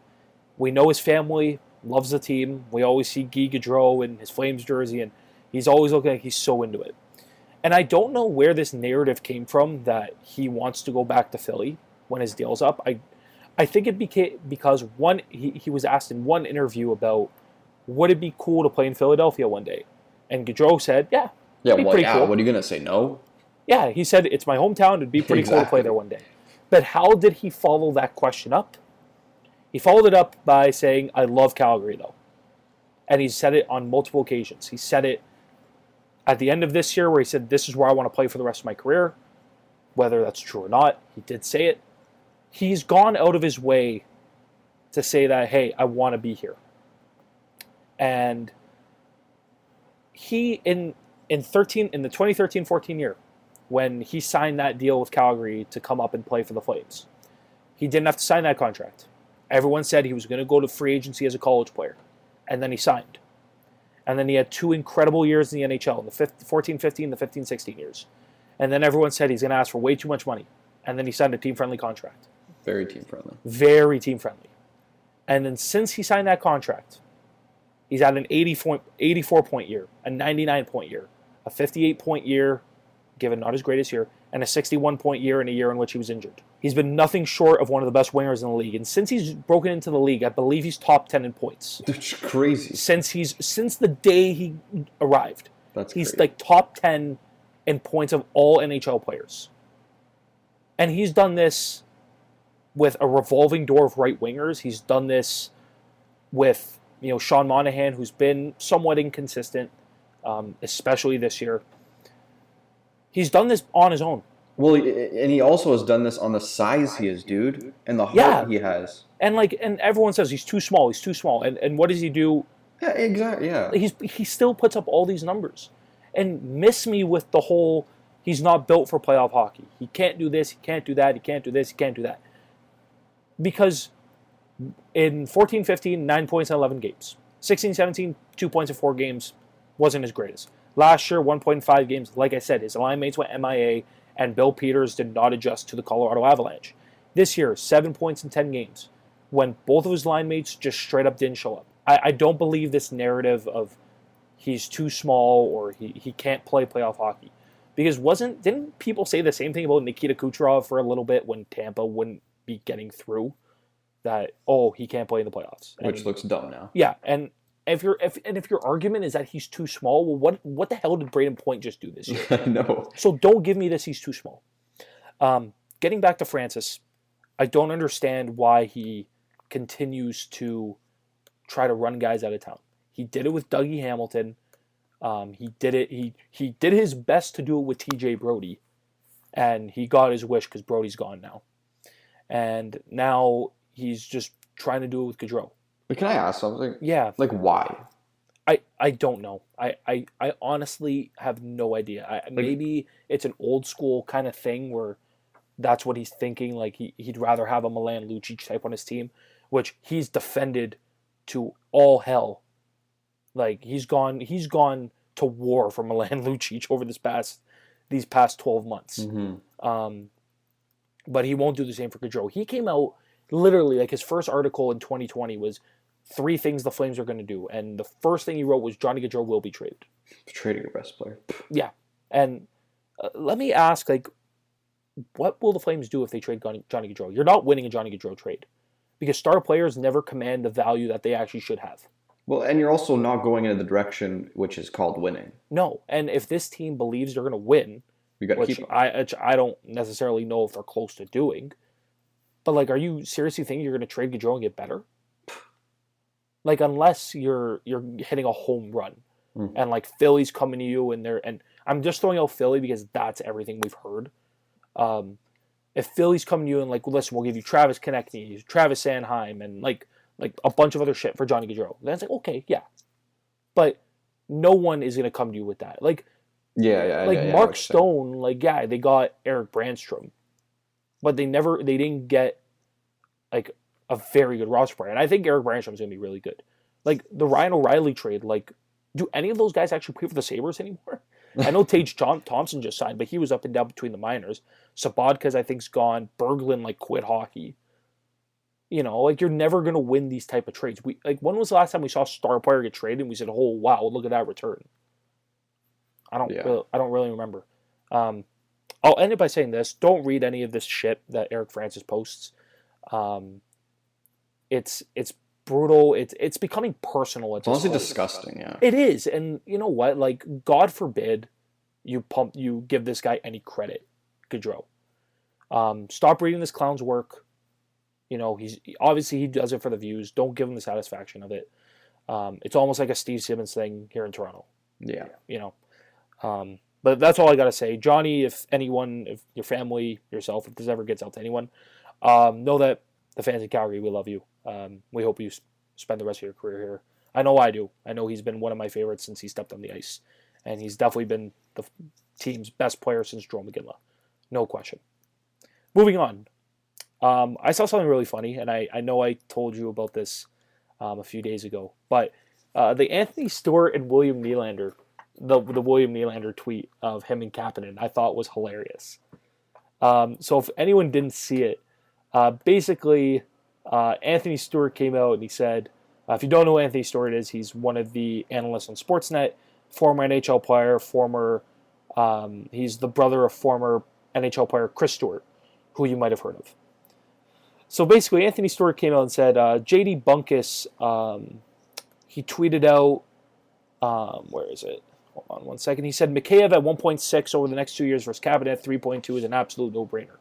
We know his family loves the team. We always see Guy Gaudreau in his Flames jersey, and he's always looking like he's so into it. And I don't know where this narrative came from that he wants to go back to Philly when his deal's up. I, I think it became because one he, he was asked in one interview about would it be cool to play in Philadelphia one day, and Gaudreau said, "Yeah, Yeah, Be well, pretty yeah. cool. What are you gonna say? No. yeah." He said it's my hometown. It'd be pretty cool to play there one day. But how did he follow that question up? He followed it up by saying, "I love Calgary, though," and he said it on multiple occasions. He said it at the end of this year, where he said, "This is where I want to play for the rest of my career." Whether that's true or not, he did say it. He's gone out of his way to say that, "Hey, I want to be here," and he in in 13 in the 2013-14 year when he signed that deal with Calgary to come up and play for the Flames. He didn't have to sign that contract. Everyone said he was going to go to free agency as a college player, and then he signed. And then he had two incredible years in the NHL, in the 14 15, the 15 16 years. And then everyone said he's going to ask for way too much money. And then he signed a team friendly contract. Very team friendly. Very team friendly. And then since he signed that contract, he's had an 84, 84 point year, a 99 point year, a 58 point year, given not his greatest year, and a 61 point year in a year in which he was injured. He's been nothing short of one of the best wingers in the league. And since he's broken into the league, I believe he's top 10 in points. That's crazy. Since he's since the day he arrived. That's He's crazy. like top 10 in points of all NHL players. And he's done this with a revolving door of right wingers. He's done this with, you know, Sean Monahan, who's been somewhat inconsistent, um, especially this year. He's done this on his own. Well, and he also has done this on the size he is, dude, and the heart Yeah. he has. And like and everyone says he's too small, he's too small. And and what does he do? Yeah, exactly. Yeah. He's he still puts up all these numbers. And miss me with the whole he's not built for playoff hockey. He can't do this, he can't do that, he can't do this, he can't do that. Because in 14 15, 9 points in 11 games. 16 17, 2 points in 4 games wasn't his greatest. Last year, 1.5 games. Like I said, his line mates went MIA, and Bill Peters did not adjust to the Colorado Avalanche. This year, 7 points in 10 games, when both of his line mates just straight up didn't show up. I, I don't believe this narrative of he's too small or he, he can't play playoff hockey. Because wasn't didn't people say the same thing about Nikita Kucherov for a little bit when Tampa wouldn't be getting through? That oh he can't play in the playoffs. Which looks dumb now. yeah, and if your if and if your argument is that he's too small, well, what what the hell did Brayden Point just do this year? I know. so don't give me this. He's too small. Um, getting back to Francis, I don't understand why he continues to try to run guys out of town. He did it with Dougie Hamilton. Um, he did it. He he did his best to do it with T.J. Brodie, and he got his wish because Brodie's gone now, and now he's just trying to do it with Gaudreau. But can I ask something? Yeah, Like, why? I, I don't know. I, I, I honestly have no idea. I, maybe it's an old school kind of thing where that's what he's thinking. Like he, he'd rather have a Milan Lucic type on his team, which he's defended to all hell. Like he's gone he's gone to war for Milan Lucic over this past these past twelve months. Mm-hmm. Um, but he won't do the same for Gaudreau. He came out literally like his first article in 2020 was three things the Flames are going to do, and the first thing he wrote was Johnny Gaudreau will be traded. Trading your best player. Yeah, and uh, let me ask, like, what will the Flames do if they trade Johnny, Johnny Gaudreau? You're not winning a Johnny Gaudreau trade because star players never command the value that they actually should have. Well, and you're also not going in the direction which is called winning. No, and if this team believes they're going to win, You got to which keep. 'em. I which I don't necessarily know if they're close to doing, But like, are you seriously thinking you're going to trade Gaudreau and get better? Like, unless you're you're hitting a home run, Mhm. and like Philly's coming to you, and they're and I'm just throwing out Philly because that's everything we've heard. Um, if Philly's coming to you and like, listen, we'll give you Travis Konecny, Travis Sanheim, and like like a bunch of other shit for Johnny Gaudreau, then it's like, okay, yeah, but no one is going to come to you with that. Like Yeah, yeah. like yeah, Mark you're saying. Stone, like yeah, they got Erik Brannstrom, but they never they didn't get like a very good roster player. And I think Erik Brannstrom's gonna be really good. Like the Ryan O'Reilly trade, like do any of those guys actually play for the Sabres anymore? I know Tage Thom- Thompson just signed, but he was up and down between the minors. Sobotka's I think's gone. Berglund like quit hockey. You know, like you're never gonna win these type of trades. We like when was the last time we saw a star player get traded and we said, "Oh wow, look at that return." I don't Yeah. really, I don't really remember. Um, I'll end it by saying this: don't read any of this shit that Eric Francis posts. Um, it's it's brutal. It's it's becoming personal. It's honestly disgusting. Yeah. It is, and you know what? Like, God forbid you pump you give this guy any credit, Gaudreau. Um, stop reading this clown's work. You know, he's obviously he does it for the views. Don't give him the satisfaction of it. Um, it's almost like a Steve Simmons thing here in Toronto. Yeah. You know, um, but that's all I gotta say, Johnny. If anyone, if your family, yourself, if this ever gets out to anyone, um, know that the fans in Calgary, we love you. Um, we hope you spend the rest of your career here. I know I do. I know he's been one of my favorites since he stepped on the ice, and he's definitely been the team's best player since Jarome Iginla, no question. Moving on, um, I saw something really funny, and I, I know I told you about this um, a few days ago, but uh, the Anthony Stewart and William Nylander, the the William Nylander tweet of him and Kapanen, I thought was hilarious. Um, so if anyone didn't see it, uh, basically uh, Anthony Stewart came out and he said, uh, if you don't know who Anthony Stewart is, he's one of the analysts on Sportsnet, former NHL player, former, um, he's the brother of former NHL player Chris Stewart, who you might have heard of. So basically, Anthony Stewart came out and said, uh, JD Bunkis, um, he tweeted out, um, where is it? Hold on one second. He said Mikheyev at 1.6 over the next two years versus Kapanen at 3.2 is an absolute no-brainer.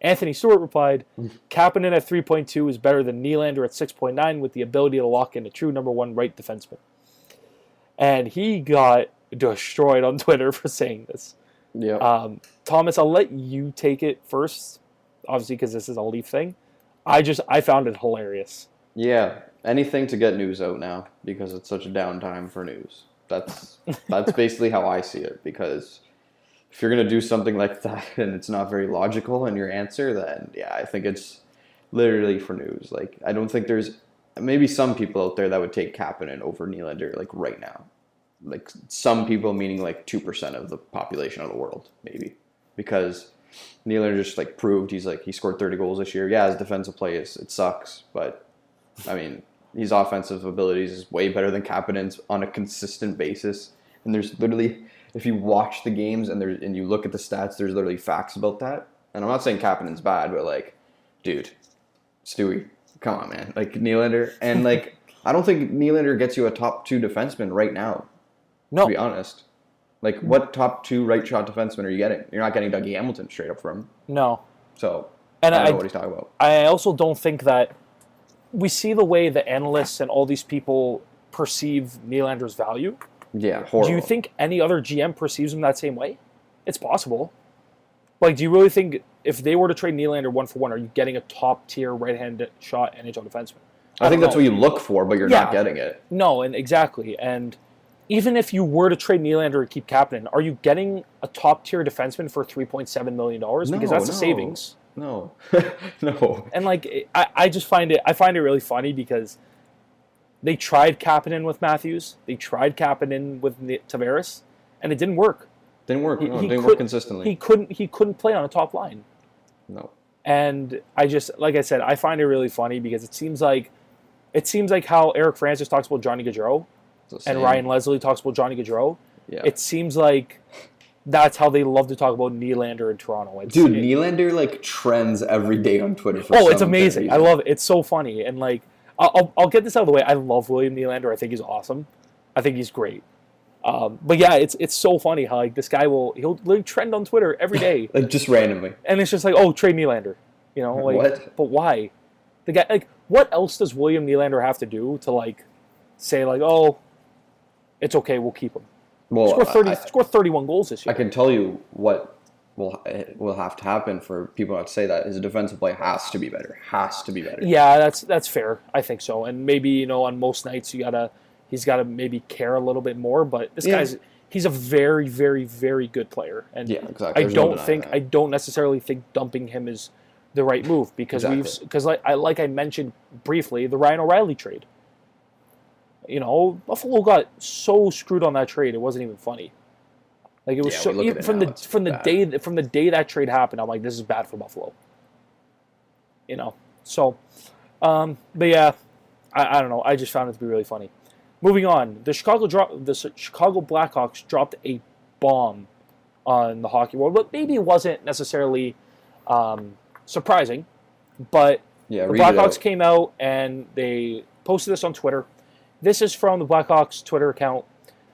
Anthony Stewart replied, Kapanen at 3.2 is better than Nylander at 6.9 with the ability to lock in a true number one right defenseman. And he got destroyed on Twitter for saying this. Yeah. Um, Thomas, I'll let you take it first, obviously because this is a Leaf thing. I just I found it hilarious. Yeah, anything to get news out now because it's such a downtime for news. That's that's basically how I see it. Because if you're gonna do something like that and it's not very logical in your answer, then yeah, I think it's literally for news. Like I don't think there's maybe some people out there that would take Kapanen over Nylander like right now. Like some people, meaning like two percent of the population of the world, maybe because Nylander just like proved he's like he scored 30 goals this year. Yeah, his defensive play is it sucks, but I mean his offensive abilities is way better than Kapanen's on a consistent basis. And there's literally if you watch the games and there and you look at the stats, there's literally facts about that. And I'm not saying Kapanen's bad, but like, dude, Stewie, come on, man. Like Nylander and like I don't think Nylander gets you a top two defenseman right now. No, To be honest. Like what top two right shot defenseman are you getting? You're not getting Dougie Hamilton straight up from him. no. So And I don't I, know what he's talking about. I also don't think that we see the way the analysts and all these people perceive Nylander's value. Yeah, horrible. Do you think any other GM perceives him that same way? It's possible. Like, do you really think if they were to trade Nylander one for one, are you getting a top tier right hand shot NHL defenseman? I think that's know. what you look for, but you're Yeah. not getting it. No, and exactly. And even if you were to trade Nylander and keep Kapanen, are you getting a top tier defenseman for three point seven million dollars? No, Because that's the no. savings. No. no. And like, I, I just find it, I find it really funny because they tried Kapanen with Matthews, they tried Kapanen with Tavares, and it didn't work. Didn't work. He- no, he didn't could- work consistently. He couldn't, he couldn't play on a top line. no. And I just, like I said, I find it really funny because it seems like, it seems like how Eric Francis talks about Johnny Gaudreau and. Ryan Leslie talks about Johnny Gaudreau. Yeah. It seems like that's how they love to talk about Nylander in Toronto. It's, Dude, it- Nylander like trends every day on Twitter. For oh, it's amazing. I love it. It's so funny. And like, I'll, I'll, get this out of the way. I love William Nylander. I think he's awesome. I think he's great. Um, but yeah, it's it's so funny how like this guy will he'll literally trend on Twitter every day, like just randomly. and it's just like, oh, trade Nylander. You know, like, What? but why? The guy, like, what else does William Nylander have to do to like say like, oh, it's okay, we'll keep him. Well, Score thirty, I, score thirty-one goals this year. I can tell you what will will have to happen for people not to say that his defensive play has to be better. Has to be better. Yeah, that's that's fair. I think so. And maybe you know on most nights you gotta he's gotta maybe care a little bit more. But this Yeah. guy's he's a very very very good player. And Yeah, exactly. I don't denying think that. I don't necessarily think dumping him is the right move because we've because like I like I mentioned briefly the Ryan O'Reilly trade. You know, Buffalo got so screwed on that trade; it wasn't even funny. Like it was Yeah, so we look at even from the from the bad. day from the day that trade happened. I'm like, this is bad for Buffalo. You know, so, um, but yeah, I, I don't know. I just found it to be really funny. Moving on, the Chicago drop the Chicago Blackhawks dropped a bomb on the hockey world, but maybe it wasn't necessarily um, surprising. But Yeah, the Blackhawks out. came out and they posted this on Twitter. This is from the Blackhawks Twitter account.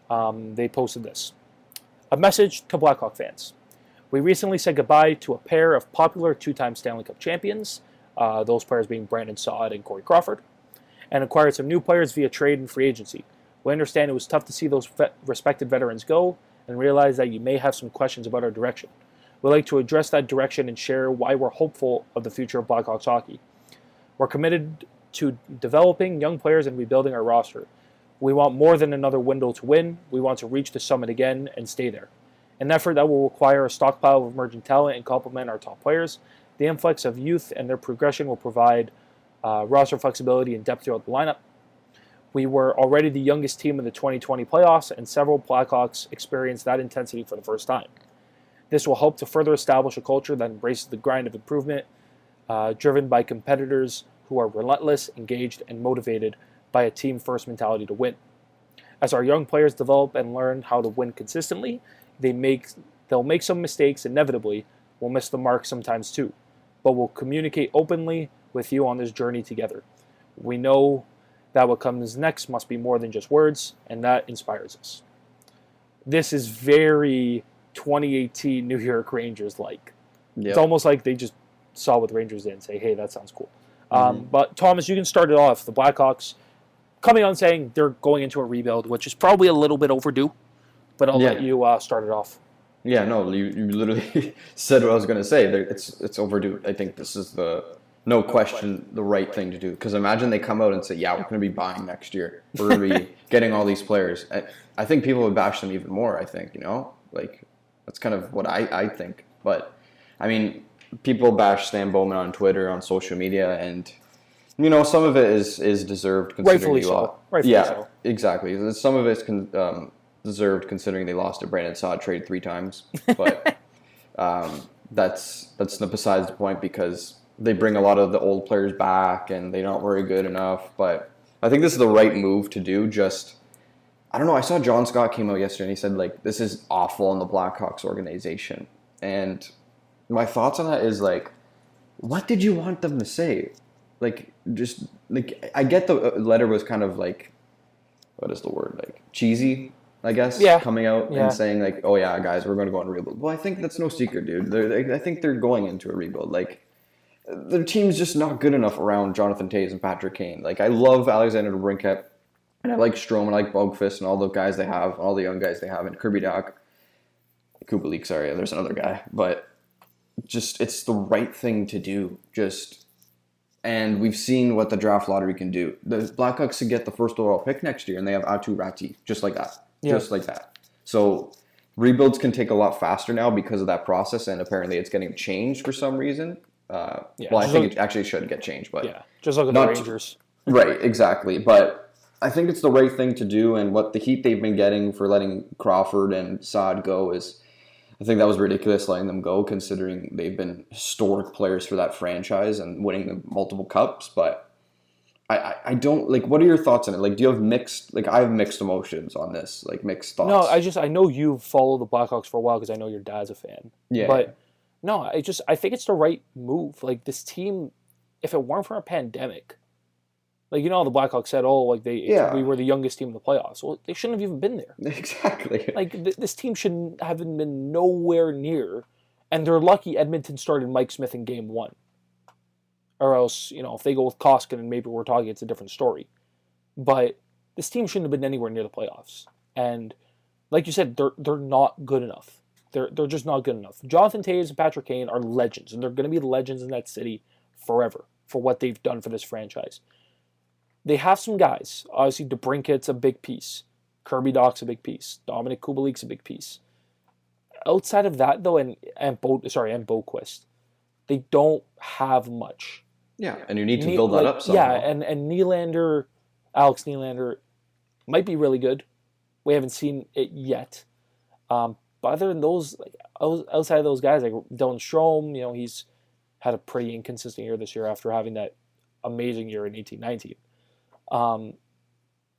Um, they posted this. A message to Blackhawk fans. We recently said goodbye to a pair of popular two time Stanley Cup champions, uh, those players being Brandon Saad and Corey Crawford, and acquired some new players via trade and free agency. We understand it was tough to see those respected veterans go and realize that you may have some questions about our direction. We'd like to address that direction and share why we're hopeful of the future of Blackhawks hockey. We're committed to developing young players and rebuilding our roster. We want more than another window to win. We want to reach the summit again and stay there. An effort that will require a stockpile of emerging talent and complement our top players. The influx of youth and their progression will provide uh, roster flexibility and depth throughout the lineup. We were already the youngest team in the 2020 playoffs, and several Blackhawks experienced that intensity for the first time. This will help to further establish a culture that embraces the grind of improvement, uh, driven by competitors who are relentless, engaged, and motivated by a team first mentality to win. As our young players develop and learn how to win consistently, they make they'll make some mistakes inevitably. We'll miss the mark sometimes too, but we'll communicate openly with you on this journey together. We know that what comes next must be more than just words, and that inspires us. This is very 2018 New York Rangers like. Yeah. It's almost like they just saw what the Rangers did and say, "Hey, that sounds cool." Um, but Thomas, you can start it off. The Blackhawks coming on saying they're going into a rebuild, which is probably a little bit overdue. But I'll let you uh, start it off. Yeah, no, you, you literally said what I was going to say. It's it's overdue. I think this is the no question the right thing to do. Because imagine they come out and say, "Yeah, we're going to be buying next year. We're going to be getting all these players." I, I think people would bash them even more. I think you know, like that's kind of what I I think. But I mean, people bash Stan Bowman on Twitter, on social media, and you know, some of it is is deserved. Considering Rightfully they so. lost- Rightfully yeah, so. exactly. Some of it's con- um, deserved considering they lost to Brandon Saad trade three times, but um, that's that's the besides the point because they bring a lot of the old players back and they're not very good enough. But I think this is the right move to do. Just I don't know. I saw John Scott came out yesterday and he said like this is awful in the Blackhawks organization, and my thoughts on that is like, what did you want them to say? Like just like I get the uh, letter was kind of like, what is the word like cheesy. I guess Yeah. coming out Yeah. and saying like, "Oh yeah, guys, we're going to go on a rebuild." Well, I think that's no secret, dude. They're, they, I think they're going into a rebuild. Like, their team's just not good enough around Jonathan Toews and Patrick Kane. Like, I love Alex DeBrincat, and I like Strome, and I like Boqvist, and all the guys they have, all the young guys they have, and Kirby Dach, Kubalik. Sorry, there's another guy, but just it's the right thing to do. Just and we've seen what the draft lottery can do. The Blackhawks could get the first overall pick next year, and they have Atu Rati, just like that, Yeah. just like that. So rebuilds can take a lot faster now because of that process, and apparently it's getting changed for some reason. Uh, Yeah, well, I think like- it actually should get changed, but Yeah, just look at the Rangers. right, exactly. But I think it's the right thing to do, and what the heat they've been getting for letting Crawford and Saad go is, I think that was ridiculous letting them go, considering they've been historic players for that franchise and winning the multiple cups. But I, I, I don't like. What are your thoughts on it? Like, do you have mixed? Like, I have mixed emotions on this. Like, mixed thoughts. No, I just I know you've followed the Blackhawks for a while because I know your dad's a fan. yeah, But no, I just I think it's the right move. Like this team, if it weren't for a pandemic, like you know how the Blackhawks said, oh, like they Yeah. we were the youngest team in the playoffs. Well, they shouldn't have even been there. exactly. Like th- this team shouldn't have been nowhere near. And they're lucky Edmonton started Mike Smith in game one. or else you know if they go with Koskinen, maybe we're talking it's a different story. But this team shouldn't have been anywhere near the playoffs, and like you said, they're they're not good enough. They're they're just not good enough. Jonathan Toews and Patrick Kane are legends, and they're going to be legends in that city forever for what they've done for this franchise. They have some guys. Obviously, DeBrincat's a big piece. Kirby Dach's a big piece. Dominic Kubalik's a big piece. Outside of that, though, and and Bo, sorry, and Boqvist, they don't have much. Yeah, and you need to Ne- build that like, up somehow. Yeah, and and Nylander, Alex Nylander, might be really good. We haven't seen it yet. Um, but other than those, like outside of those guys, like Dylan Strome, you know, he's had a pretty inconsistent year this year after having that amazing year in eighteen nineteen. Um,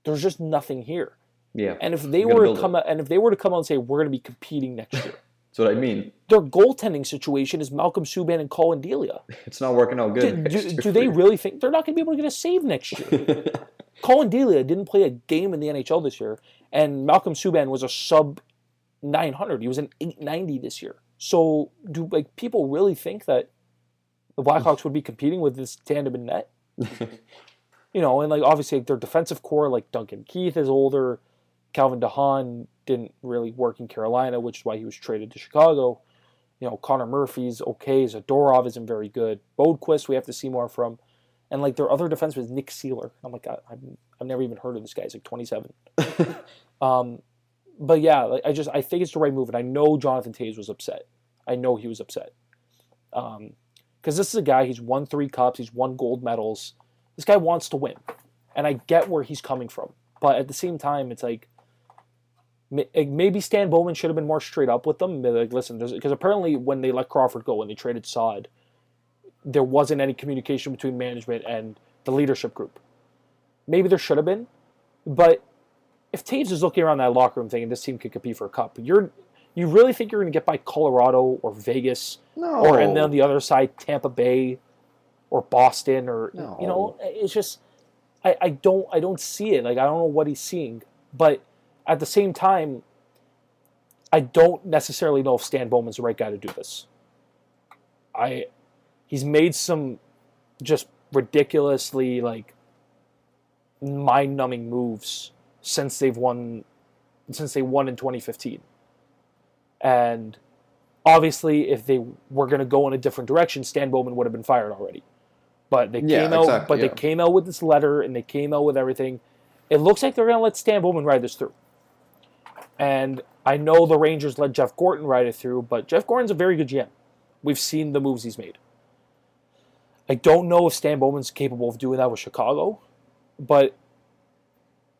there's just nothing here. yeah, And if they were to come out, and if they were to come out and say we're going to be competing next year, that's what I mean. their goaltending situation is Malcolm Subban and Collin Delia. It's not working out Do, good. do, do they really think they're not going to be able to get a save next year? Collin Delia didn't play a game in the NHL this year, and Malcolm Subban was a sub 900. He was an 890 this year. So, do like people really think that the Blackhawks would be competing with this tandem in net? You know, and like obviously like, their defensive core, like Duncan Keith is older. Calvin de Haan didn't really work in Carolina, which is why he was traded to Chicago. You know, Connor Murphy's okay. Zadorov isn't very good. Boqvist, we have to see more from. And like their other defense was Nick Seeler. I'm like, I, I've, I've never even heard of this guy. He's like 27. um, but yeah, like, I just I think it's the right move, and I know Jonathan Toews was upset. I know he was upset. Um, because this is a guy. He's won three cups. He's won gold medals. This guy wants to win, and I get where he's coming from. But at the same time, it's like maybe Stan Bowman should have been more straight up with them. Like, listen, because apparently when they let Crawford go, when they traded Saad, there wasn't any communication between management and the leadership group. Maybe there should have been, but if Toews is looking around that locker room thinking this team could compete for a cup, you're you really think you're going to get by Colorado or Vegas no, or and then on the other side Tampa Bay or Boston or No. you know it's just I, I don't I don't see it like I don't know what he's seeing but at the same time I don't necessarily know if Stan Bowman's the right guy to do this I he's made some just ridiculously like mind-numbing moves since they've won since they won in 2015 and obviously, if they were going to go in a different direction, Stan Bowman would have been fired already. But they Yeah, came out, exactly, but yeah. they came out with this letter and they came out with everything. It looks like they're going to let Stan Bowman ride this through. And I know the Rangers let Jeff Gorton ride it through, but Jeff Gorton's a very good GM. We've seen the moves he's made. I don't know if Stan Bowman's capable of doing that with Chicago, but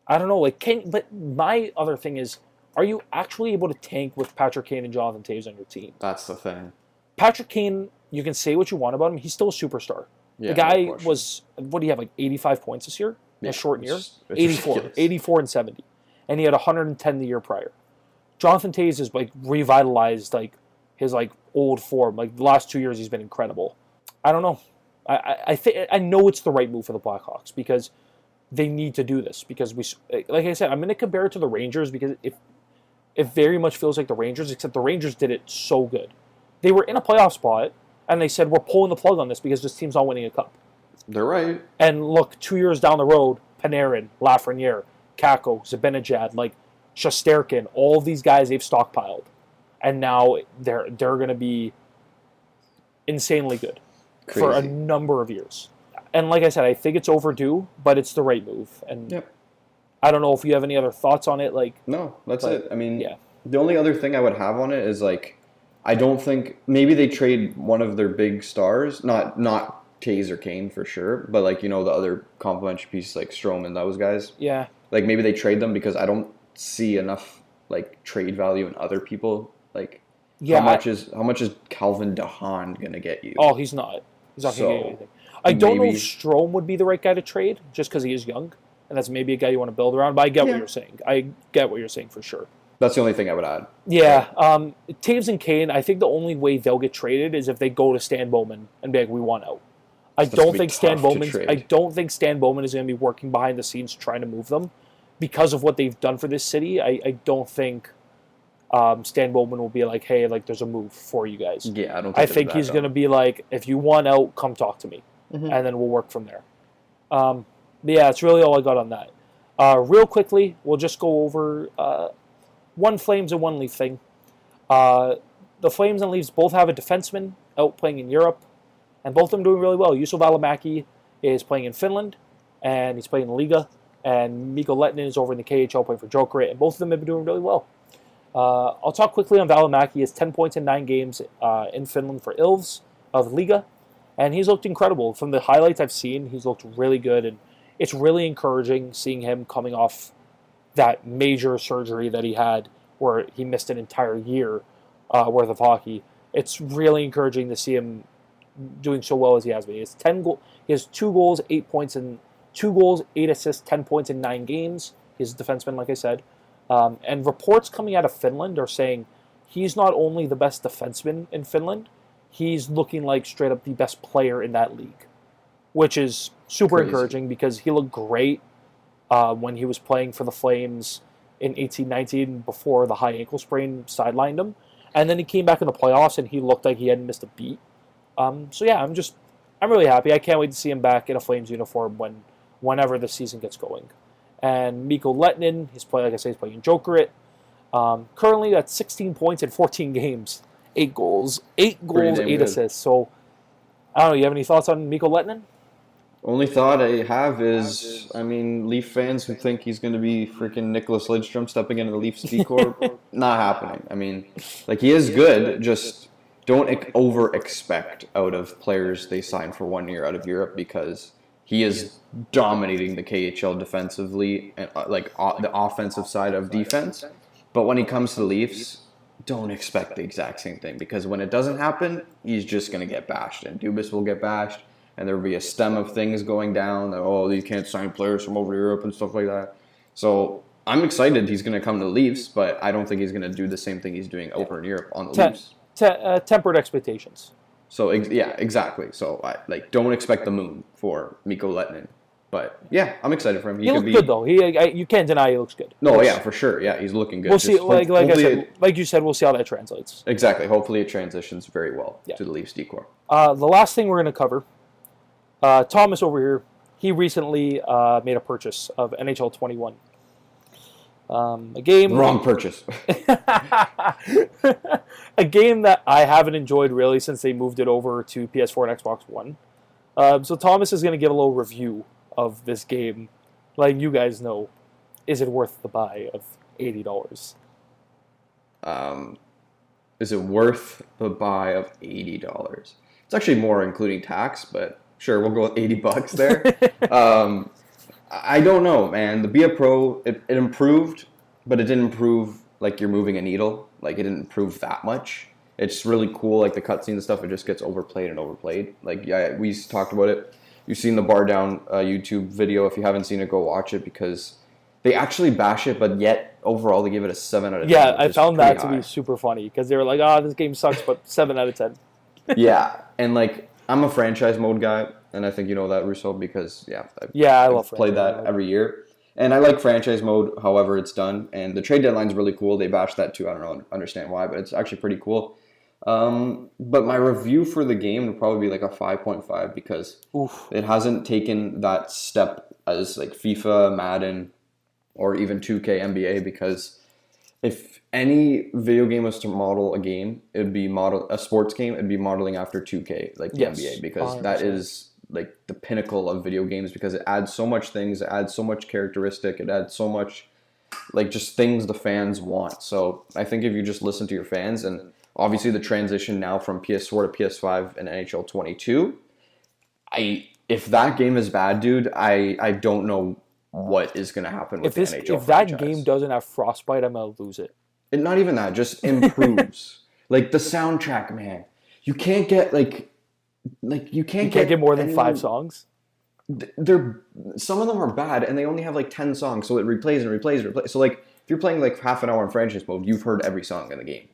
I don't know. Like, can but my other thing is, are you actually able to tank with Patrick Kane and Jonathan Toews on your team? that's the thing. Patrick Kane, you can say what you want about him. He's still a superstar. Yeah, the guy no was, what do you have, like 85 points this year? In Yeah, a short year? it's 84. ridiculous. 84 and 70. And he had 110 the year prior. Jonathan Toews is like revitalized like his like old form. Like the last two years he's been incredible. I don't know. I, I, I think I know it's the right move for the Blackhawks because they need to do this because we like I said I'm going to compare it to the Rangers because if it very much feels like the Rangers except the Rangers did it so good. They were in a playoff spot and they said we're pulling the plug on this because this team's not winning a cup. They're right. And look, two years down the road, Panarin, Lafreniere, Kakko, Zibanejad, like Shesterkin, all these guys they've stockpiled, and now they're they're going to be insanely good for a number of years. And like I said, I think it's overdue, but it's the right move. And Yep. I don't know if you have any other thoughts on it. Like, No, that's But, it. I mean, yeah. the only other thing I would have on it is like, I don't think maybe they trade one of their big stars, not not Toews or Kane for sure, but like you know the other complementary pieces like Strome and those guys. yeah, Like maybe they trade them because I don't see enough like trade value in other people. Like yeah. how much is how much is Calvin de Haan gonna get you? oh, he's not. He's not going to get anything. I don't know maybe- if Strome would be the right guy to trade, just because he is young, and that's maybe a guy you want to build around. But I get Yeah. what you're saying. I get what you're saying for sure. That's the only thing I would add. Yeah, um, Toews and Kane. I think the only way they'll get traded is if they go to Stan Bowman and be like, "We want out." I That's don't think Stan tough Bowman. I don't think Stan Bowman is going to be working behind the scenes trying to move them because of what they've done for this city. I, I don't think um, Stan Bowman will be like, "Hey, like there's a move for you guys." Yeah, I don't. Think I think he's going to be like, "If you want out, come talk to me." Mhm. and then we'll work from there. Um, yeah, that's really all I got on that. Uh, real quickly, we'll just go over uh, one Flames and one Leaf thing. Uh, the Flames and Leafs both have a defenseman out playing in Europe, and both of them doing really well. Juuso Valimaki is playing in Finland, and he's playing in Liiga, and Mikko Lehtinen is over in the KHL playing for Jokerit, and both of them have been doing really well. Uh, I'll talk quickly on Valimaki. He has 10 points in nine games uh, in Finland for Ilves of Liiga, and he's looked incredible. From the highlights I've seen, he's looked really good, and it's really encouraging seeing him coming off that major surgery that he had where he missed an entire year uh, worth of hockey. It's really encouraging to see him doing so well as he has been. He has 10 goal, he has two goals, eight points, and two goals, eight assists, 10 points in nine games. He's a defenseman, like I said. Um, and reports coming out of Finland are saying he's not only the best defenseman in Finland, he's looking like straight up the best player in that league, which is super Crazy. encouraging because he looked great uh, when he was playing for the Flames in 1819 before the high ankle sprain sidelined him. And then he came back in the playoffs and he looked like he hadn't missed a beat. Um, so yeah, I'm just I'm really happy. I can't wait to see him back in a Flames uniform when whenever the season gets going. And Mikko Lehtinen, he's playing like I say, he's playing in Jokerit. Um, currently at 16 points in 14 games, eight goals, eight goals, eight good. assists. So I don't know. You have any thoughts on Mikko Lehtinen? Only thought I have is, I mean, Leaf fans who think he's going to be freaking Nicklas Lidstrom stepping into the Leafs D Corps, not happening. I mean, like he is good, just don't over expect out of players they sign for one year out of Europe because he is dominating the KHL defensively and uh, like the offensive side of defense. But when he comes to the Leafs, don't expect the exact same thing because when it doesn't happen, he's just going to get bashed, and Dubas will get bashed, and there will be a stem of things going down. That, oh, you can't sign players from over Europe and stuff like that. So I'm excited he's going to come to the Leafs, but I don't think he's going to do the same thing he's doing over in Europe on the Te- Leafs. te- uh, tempered expectations. So ex- yeah, exactly. So I, like, don't expect the moon for Mikko Lehtinen. But yeah, I'm excited for him. He, could looks be good though. He, I, you can't deny he looks good. no, yeah, for sure. Yeah, he's looking good. We'll see. Just Like, like I said, it- like you said, we'll see how that translates. exactly. Hopefully, it transitions very well Yeah. to the Leafs decor. Uh, the last thing we're going to cover, uh, Thomas over here, he recently uh, made a purchase of NHL 21. Um, a game, Wrong purchase. a game that I haven't enjoyed really since they moved it over to PS4 and Xbox One. Um, so Thomas is going to give a little review of this game, letting you guys know, is it worth the buy of eighty dollars? um, is it worth the buy of eighty dollars? It's actually more including tax, but sure, we'll go with eighty bucks there. um, I don't know, man. The Be a Pro it, it improved, but it didn't improve like you're moving a needle. Like it didn't improve that much. It's really cool, like the cutscene and stuff. It just gets overplayed and overplayed. Like yeah, we talked about it. You've seen the BarDown uh, YouTube video. If you haven't seen it, go watch it because they actually bash it, but yet overall they give it a seven out of ten. Yeah. I found that to high. be super funny because they were like, "Ah, this game sucks," but seven out of ten. yeah, and like I'm a franchise mode guy, and I think you know that Russo because yeah, I've, Yeah, I love played that mode. every year, and I like franchise mode. However, it's done, and the trade deadline's really cool. They bash that too. I don't know, understand why, but it's actually pretty cool. Um, but my review for the game would probably be like a 5.5 because Oof. it hasn't taken that step as like FIFA, Madden, or even 2K NBA because if any video game was to model a game, it'd be model a sports game, it'd be modeling after 2K, like the Yes, NBA, because that 100%. is like the pinnacle of video games because it adds so much things, it adds so much characteristic, it adds so much like just things the fans want. So I think if you just listen to your fans and obviously the transition now from PS4 to PS5 and NHL 22, I if that game is bad, dude, I I don't know what is going to happen with If this, the NHL if that game doesn't have frostbite, I'm gonna lose it. And not even that, just improves. like the soundtrack, man. You can't get like like you can't, You can't get more than any- five songs. They're some of them are bad and they only have like 10 songs so it replays and replays and replays. So like if you're playing like half an hour in franchise mode, you've heard every song in the game.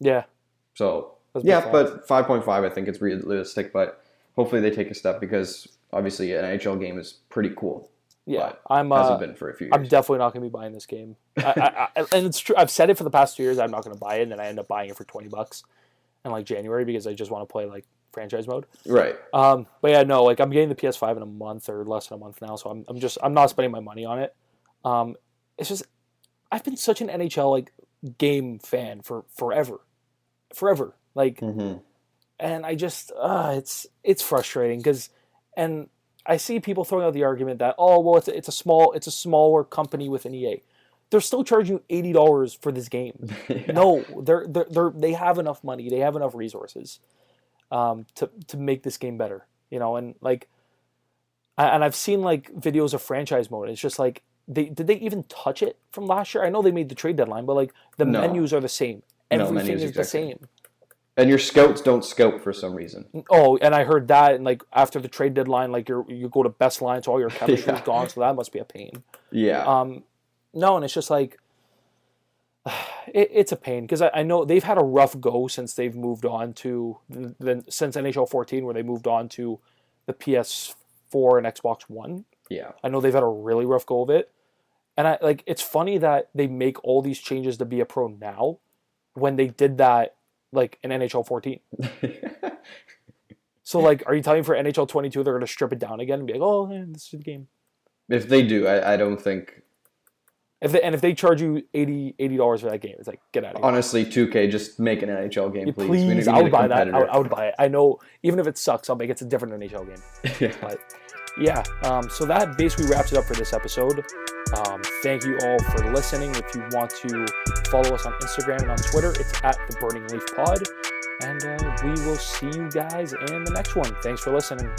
Yeah, So That's yeah, but 5.5 I think it's realistic, but hopefully they take a step because obviously an NHL game is pretty cool. Yeah. I'm Hasn't uh, been for a few I'm definitely not gonna be buying this game. I, I, I, and it's true. I've said it for the past two years. I'm not gonna buy it, and then I end up buying it for twenty bucks in like January because I just want to play like franchise mode. Right. Um, but yeah, no, like I'm getting the PS5 in a month or less than a month now, so I'm, I'm just I'm not spending my money on it. Um, it's just I've been such an NHL like game fan for forever, forever. Like, hmm and I just uh, it's it's frustrating because, and I see people throwing out the argument that oh well it's a, it's a small it's a smaller company within EA. They're still charging eighty dollars for this game. No, they're, they're they're they have enough money. They have enough resources, um, to to make this game better. You know, and like, I- and I've seen like videos of franchise mode. It's just like they did they even touch it from last year? I know they made the trade deadline, but like the No. menus are the same. No, Everything menus is the same. And your scouts don't scout for some reason. Oh, and I heard that, and like after the trade deadline, like you you go to best line, so all your chemistry's Yeah. gone. So that must be a pain. Yeah. Um, no, and it's just like it, it's a pain because I, I know they've had a rough go since they've moved on to the, the since NHL 14, where they moved on to the PS4 and Xbox One. yeah. I know they've had a really rough go of it, and I like it's funny that they make all these changes to be a pro now, when they did that like an NHL 14. So like, are you telling me for NHL 22 they're going to strip it down again and be like, oh, man, this is the game? if they do, I, I don't think. If they, and if they charge you 80 dollars for that game, it's like get out of here. Honestly, 2K, just make an NHL game, please. please, need- I would buy that. I would. I would buy it. I know, even if it sucks, I'll make it a different NHL game. yeah. But yeah, um, so that basically wraps it up for this episode. Um, thank you all for listening. If you want to follow us on Instagram and on Twitter, it's at the Burning Leaf Pod. And uh, we will see you guys in the next one. Thanks for listening.